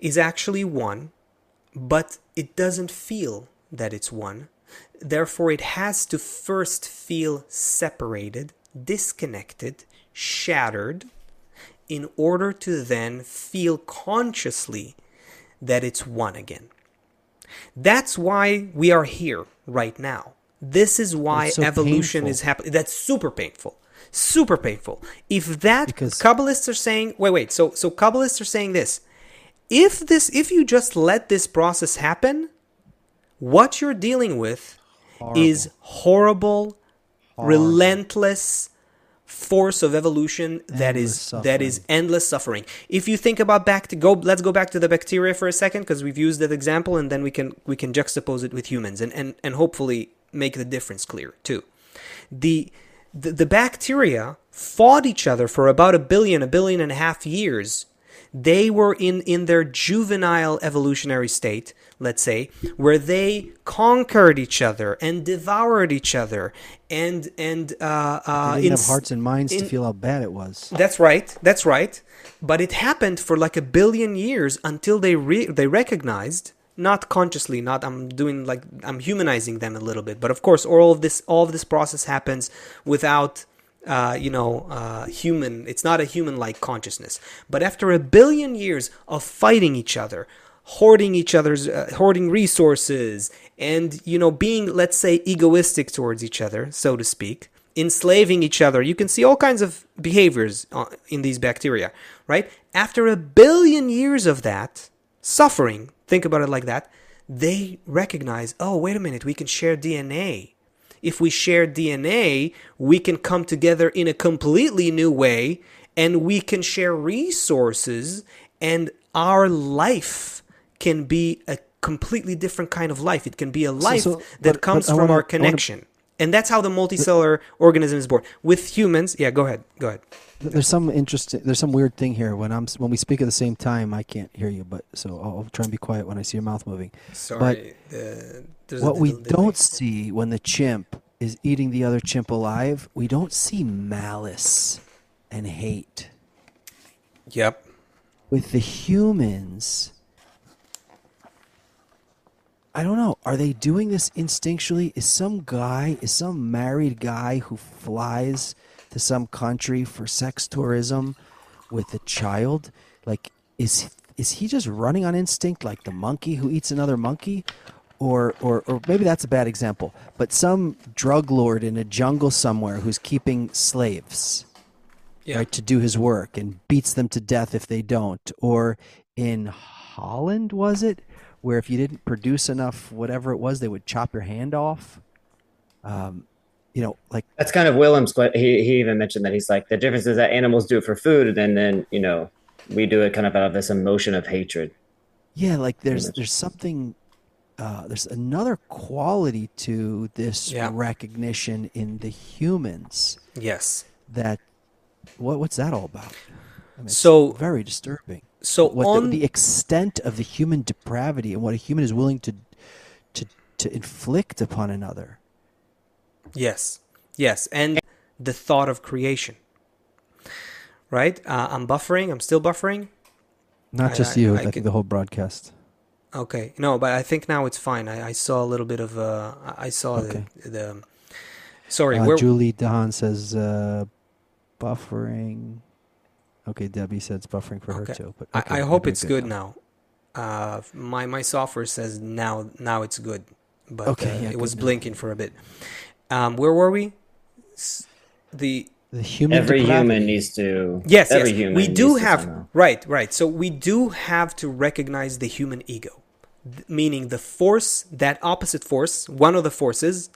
is actually one but it doesn't feel that it's one therefore it has to first feel separated disconnected shattered in order to then feel consciously that it's one again. That's why we are here right now. This is why so evolution painful. is happening. That's super painful. Super painful. If that Because- Kabbalists are saying, wait, wait. So, so Kabbalists are saying this. If this, if you just let this process happen, what you're dealing with is horrible, relentless force of evolution that is Endless that is endless suffering. If you think about back to go, let's go back to the bacteria for a second because we've used that example, and then we can we can juxtapose it with humans and and and hopefully make the difference clear too. The the, the bacteria fought each other for about a billion, a billion and a half years they were in in their juvenile evolutionary state let's say where they conquered each other and devoured each other and and uh, uh, didn't in- have hearts and minds to feel how bad it was. that's right. That's right. But it happened for like a billion years until they re- they recognized, not consciously, not I'm doing like I'm humanizing them a little bit. But of course, all of this all of this process happens without uh, you know uh, human. It's not a human like consciousness. But after a billion years of fighting each other, hoarding each other's uh, hoarding resources, and you know being let's say egoistic towards each other, so to speak enslaving each other. You can see all kinds of behaviors uh, in these bacteria, right? After a billion years of that suffering, think about it like that, they recognize, oh, wait a minute, we can share DNA. If we share DNA, we can come together in a completely new way and we can share resources and our life can be a completely different kind of life. It can be a life so- that but- comes but from wanna- our I wanna- connection. And that's how the multicellular organism is born. With humans, yeah, go ahead. Go ahead. There's some interesting. There's some weird thing here. When I'm when we speak at the same time, I can't hear you. But so I'll, try and be quiet when I see your mouth moving. Sorry. there's What we delay. don't see when the chimp is eating the other chimp alive, we don't see malice and hate. Yep. With the humans, I don't know. Are they doing this instinctually? Is some guy, is some married guy who flies to some country for sex tourism with a child, like is is he just running on instinct like the monkey who eats another monkey? Or, or, or maybe that's a bad example, but some drug lord in a jungle somewhere who's keeping slaves. Yeah. right, to do his work and beats them to death if they don't. Or in Holland, was it, where if you didn't produce enough, whatever it was, they would chop your hand off. Um, you know, like That's kind of Willem's. But he he even mentioned that he's like the difference is that animals do it for food, and then you know we do it kind of out of this emotion of hatred. yeah, like there's there's something. Uh, there's another quality to this Yeah. recognition in the humans Yes. that what what's that all about? I mean, it's So- very disturbing. So what on the, the extent of the human depravity and what a human is willing to to to inflict upon another. Yes, yes, and the thought of creation. Right? Uh, I'm buffering. I'm still buffering. Not I- just you, I I, think could- the whole broadcast. Okay. No, but I think now it's fine. I, I saw a little bit of. Uh, I I saw Okay. the, the. Sorry. Uh, Julie Dahan says uh, buffering. Okay, Debbie said it's buffering for her too. But I, okay, I hope it's good now. Uh, my my software says now now it's good, but Okay, uh, yeah, it was now. blinking for a bit. Um, where were we? The The human Every depravity. human needs to. Yes, every yes. human we do needs have somehow- right, right. So we do have to recognize the human ego, th- meaning the force, that opposite force, one of the forces.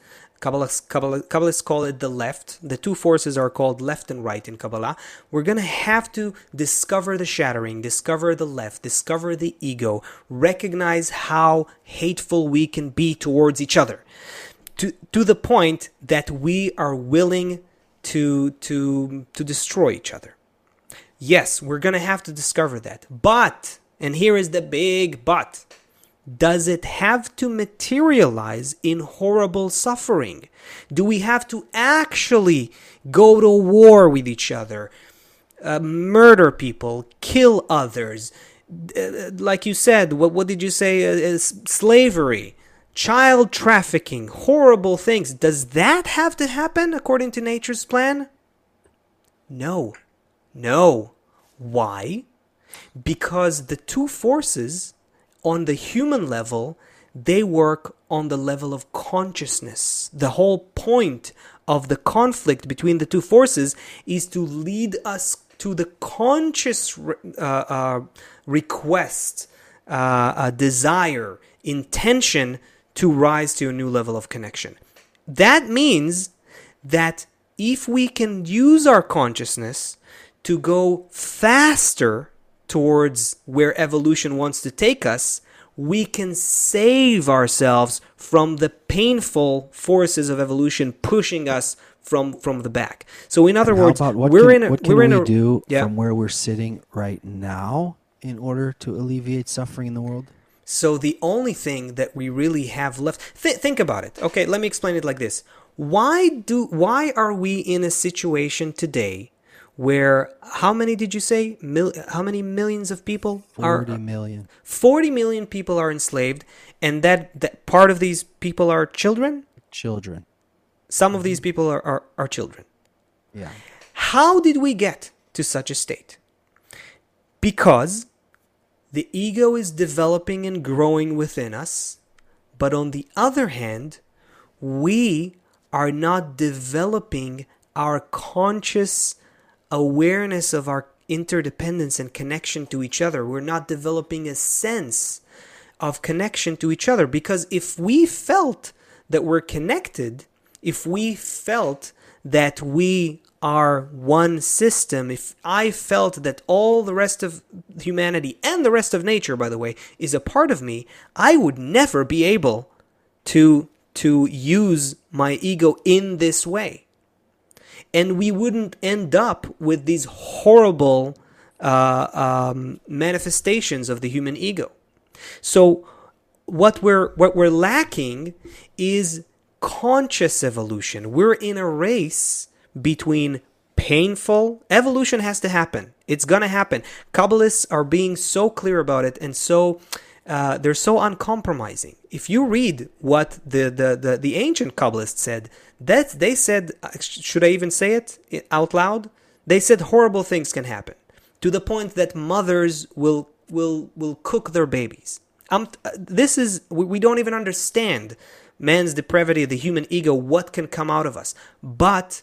Kabbalists, Kabbal- Kabbalists call it the left. The two forces are called left and right in Kabbalah. We're gonna have to discover the shattering, discover the left, discover the ego, recognize how hateful we can be towards each other to to the point that we are willing to to to destroy each other. Yes, we're going to have to discover that. But and here is the big but. Does it have to materialize in horrible suffering? Do we have to actually go to war with each other, uh, murder people, kill others? Uh, like you said, what, what did you say? Uh, is slavery, child trafficking, horrible things. Does that have to happen according to nature's plan? No. No. Why? Because the two forces on the human level, they work on the level of consciousness. The whole point of the conflict between the two forces is to lead us to the conscious re- uh, uh, request, uh, desire, intention to rise to a new level of connection. That means that if we can use our consciousness to go faster towards where evolution wants to take us, we can save ourselves from the painful forces of evolution pushing us from from the back. So in other words, we're can, in a what can we're in we a do yeah. from where we're sitting right now in order to alleviate suffering in the world? So the only thing that we really have left th- think about it. Okay, let me explain it like this. Why do why are we in a situation today where how many did you say Mil- how many millions of people are Forty million. 40 million people are enslaved and that, that part of these people are children children. some of these people are, are, are children Yeah. how did we get to such a state because the ego is developing and growing within us but on the other hand we are not developing our conscious awareness of our interdependence and connection to each other. We're not developing a sense of connection to each other because if we felt that we're connected, if we felt that we are one system, if I felt that all the rest of humanity and the rest of nature, by the way, is a part of me, I would never be able to to use my ego in this way and we wouldn't end up with these horrible uh, um, manifestations of the human ego. So, what we're what we're lacking is conscious evolution. We're in a race between painful evolution has to happen. It's gonna happen. Kabbalists are being so clear about it and so uh, they're so uncompromising. If you read what the, the, the, the ancient Kabbalists said, that they said, should I even say it out loud? They said horrible things can happen to the point that mothers will will will cook their babies. Um, this is we, we don't even understand man's depravity, the human ego, what can come out of us. But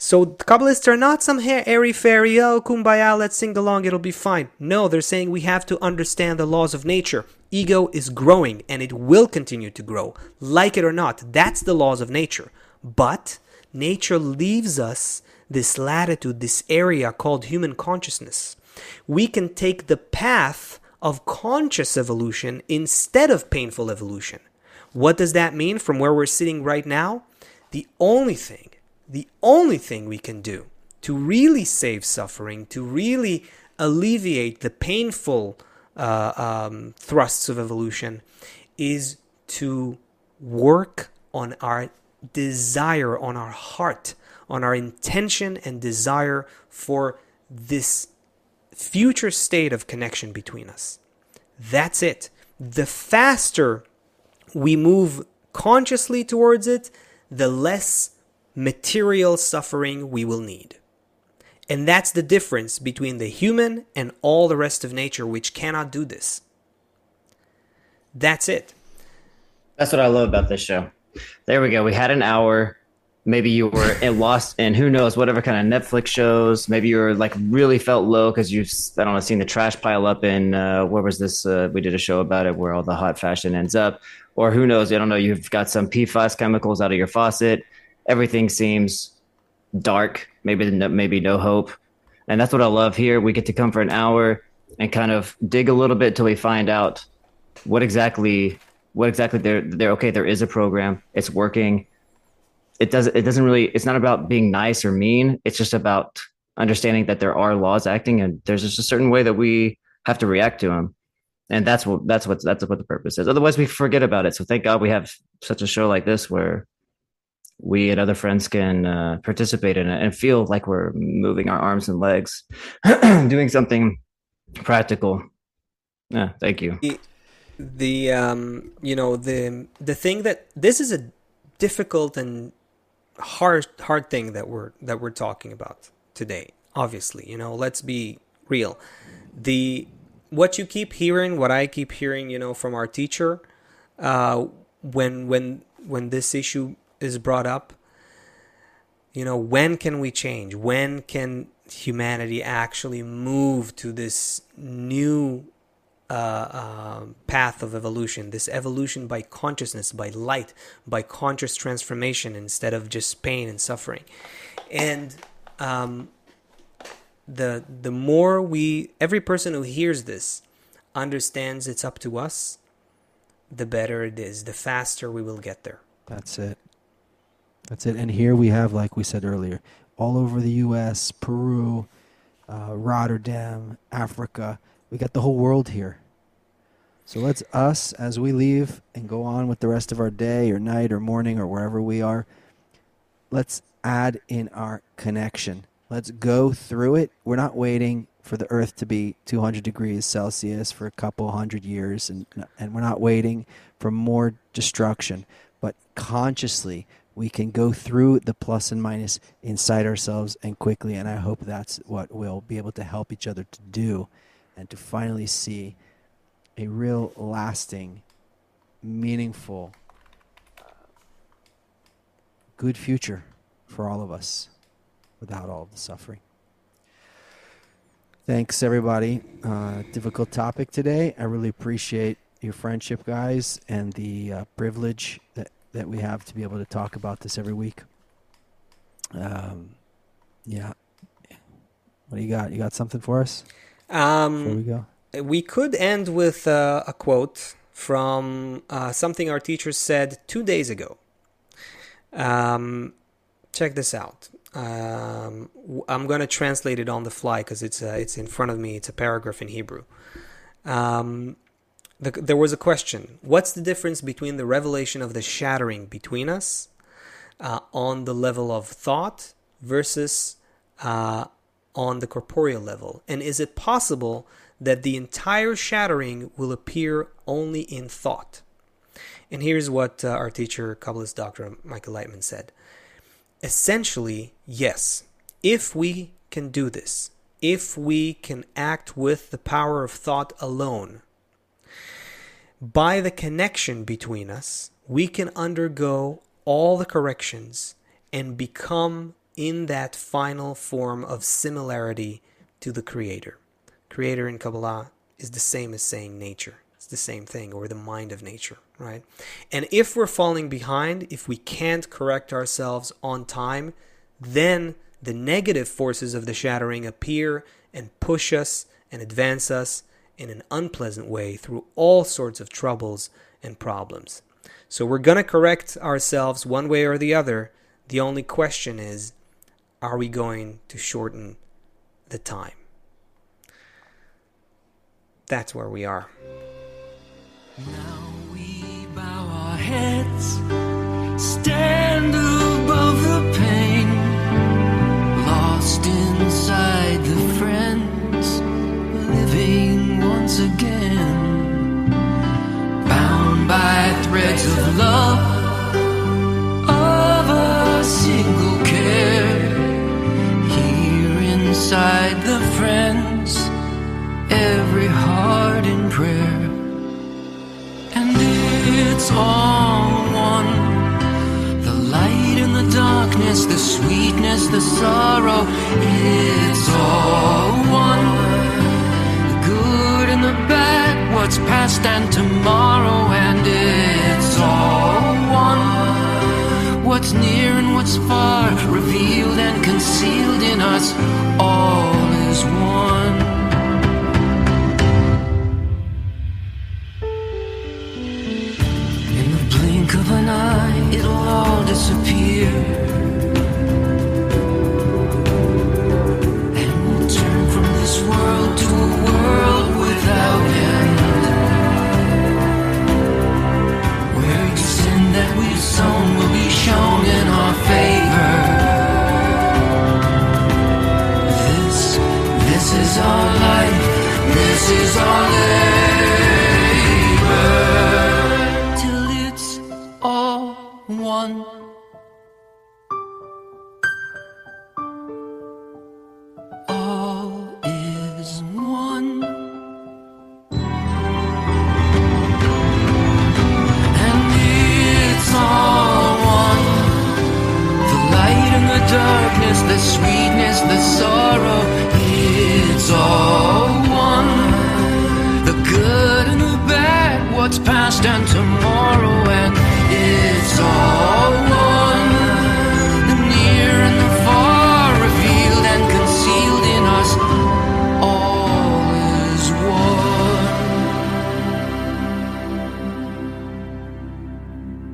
So Kabbalists are not some airy fairy, oh, kumbaya, let's sing along, it'll be fine. No, they're saying we have to understand the laws of nature. Ego is growing and it will continue to grow, like it or not. That's the laws of nature. But nature leaves us this latitude, this area called human consciousness. We can take the path of conscious evolution instead of painful evolution. What does that mean from where we're sitting right now? The only thing the only thing we can do to really save suffering, to really alleviate the painful uh, um, thrusts of evolution, is to work on our desire, on our heart, on our intention and desire for this future state of connection between us. That's it. The faster we move consciously towards it, the less material suffering we will need. And that's the difference between the human and all the rest of nature, which cannot do this. That's it. That's what I love about this show. There we go. We had an hour. Maybe you were lost in who knows whatever kind of Netflix shows. Maybe you were like really felt low because you've I don't know seen the trash pile up in uh, where was this? Uh, we did a show about it where all the hot fashion ends up, or who knows? I don't know. You've got some PFAS chemicals out of your faucet everything seems dark, maybe maybe no hope. And that's what I love here. We get to come for an hour and kind of dig a little bit till we find out what exactly what exactly they're they're okay, there is a program, it's working. It doesn't it doesn't really it's not about being nice or mean. It's just about understanding that there are laws acting and there's just a certain way that we have to react to them and that's what that's what that's what the purpose is otherwise we forget about it so thank god we have such a show like this where we and other friends can uh, participate in it and feel like we're moving our arms and legs, doing something practical. Yeah, thank you. The, the um, you know the the thing that this is a difficult and hard hard thing that we're that we're talking about today. Obviously, you know, let's be real. The what you keep hearing, what I keep hearing, you know, from our teacher, uh, when when when this issue is brought up. You know, when can we change? When can humanity actually move to this new uh, uh, path of evolution, this evolution by consciousness, by light, by conscious transformation instead of just pain and suffering. And um, the the more we, every person who hears this, understands it's up to us, the better it is. The faster we will get there. That's it. That's it. And here we have, like we said earlier, all over the U.S., Peru, uh, Rotterdam, Africa. We got the whole world here. So let's us, as we leave and go on with the rest of our day or night or morning or wherever we are, let's add in our connection. Let's go through it. We're not waiting for the Earth to be 200 degrees Celsius for a couple hundred years, and and we're not waiting for more destruction. But consciously, we can go through the plus and minus inside ourselves and quickly. And I hope that's what we'll be able to help each other to do and to finally see a real lasting, meaningful, good future for all of us without all of the suffering. Thanks, everybody. Uh, difficult topic today. I really appreciate your friendship, guys, and the uh, privilege that that we have to be able to talk about this every week. Um, yeah. What do you got? You got something for us? Um, Before we go, we could end with uh, a quote from uh, something our teacher said two days ago. Um, check this out. Um, I'm going to translate it on the fly because it's uh, it's in front of me. It's a paragraph in Hebrew. Um, the, there was a question. What's the difference between the revelation of the shattering between us uh, on the level of thought versus uh, on the corporeal level? And is it possible that the entire shattering will appear only in thought? And here's what uh, our teacher kabbalist dr michael Laitman said. Essentially yes. If we can do this if we can act with the power of thought alone by the connection between us, we can undergo all the corrections and become in that final form of similarity to the Creator. Creator in Kabbalah is the same as saying nature. It's the same thing, or the mind of nature, right? And if we're falling behind, if we can't correct ourselves on time, then the negative forces of the shattering appear and push us and advance us in an unpleasant way through all sorts of troubles and problems. So we're going to correct ourselves one way or the other. The only question is are we going to shorten the time? That's where we are. Now we bow our heads, stand above the pain, lost inside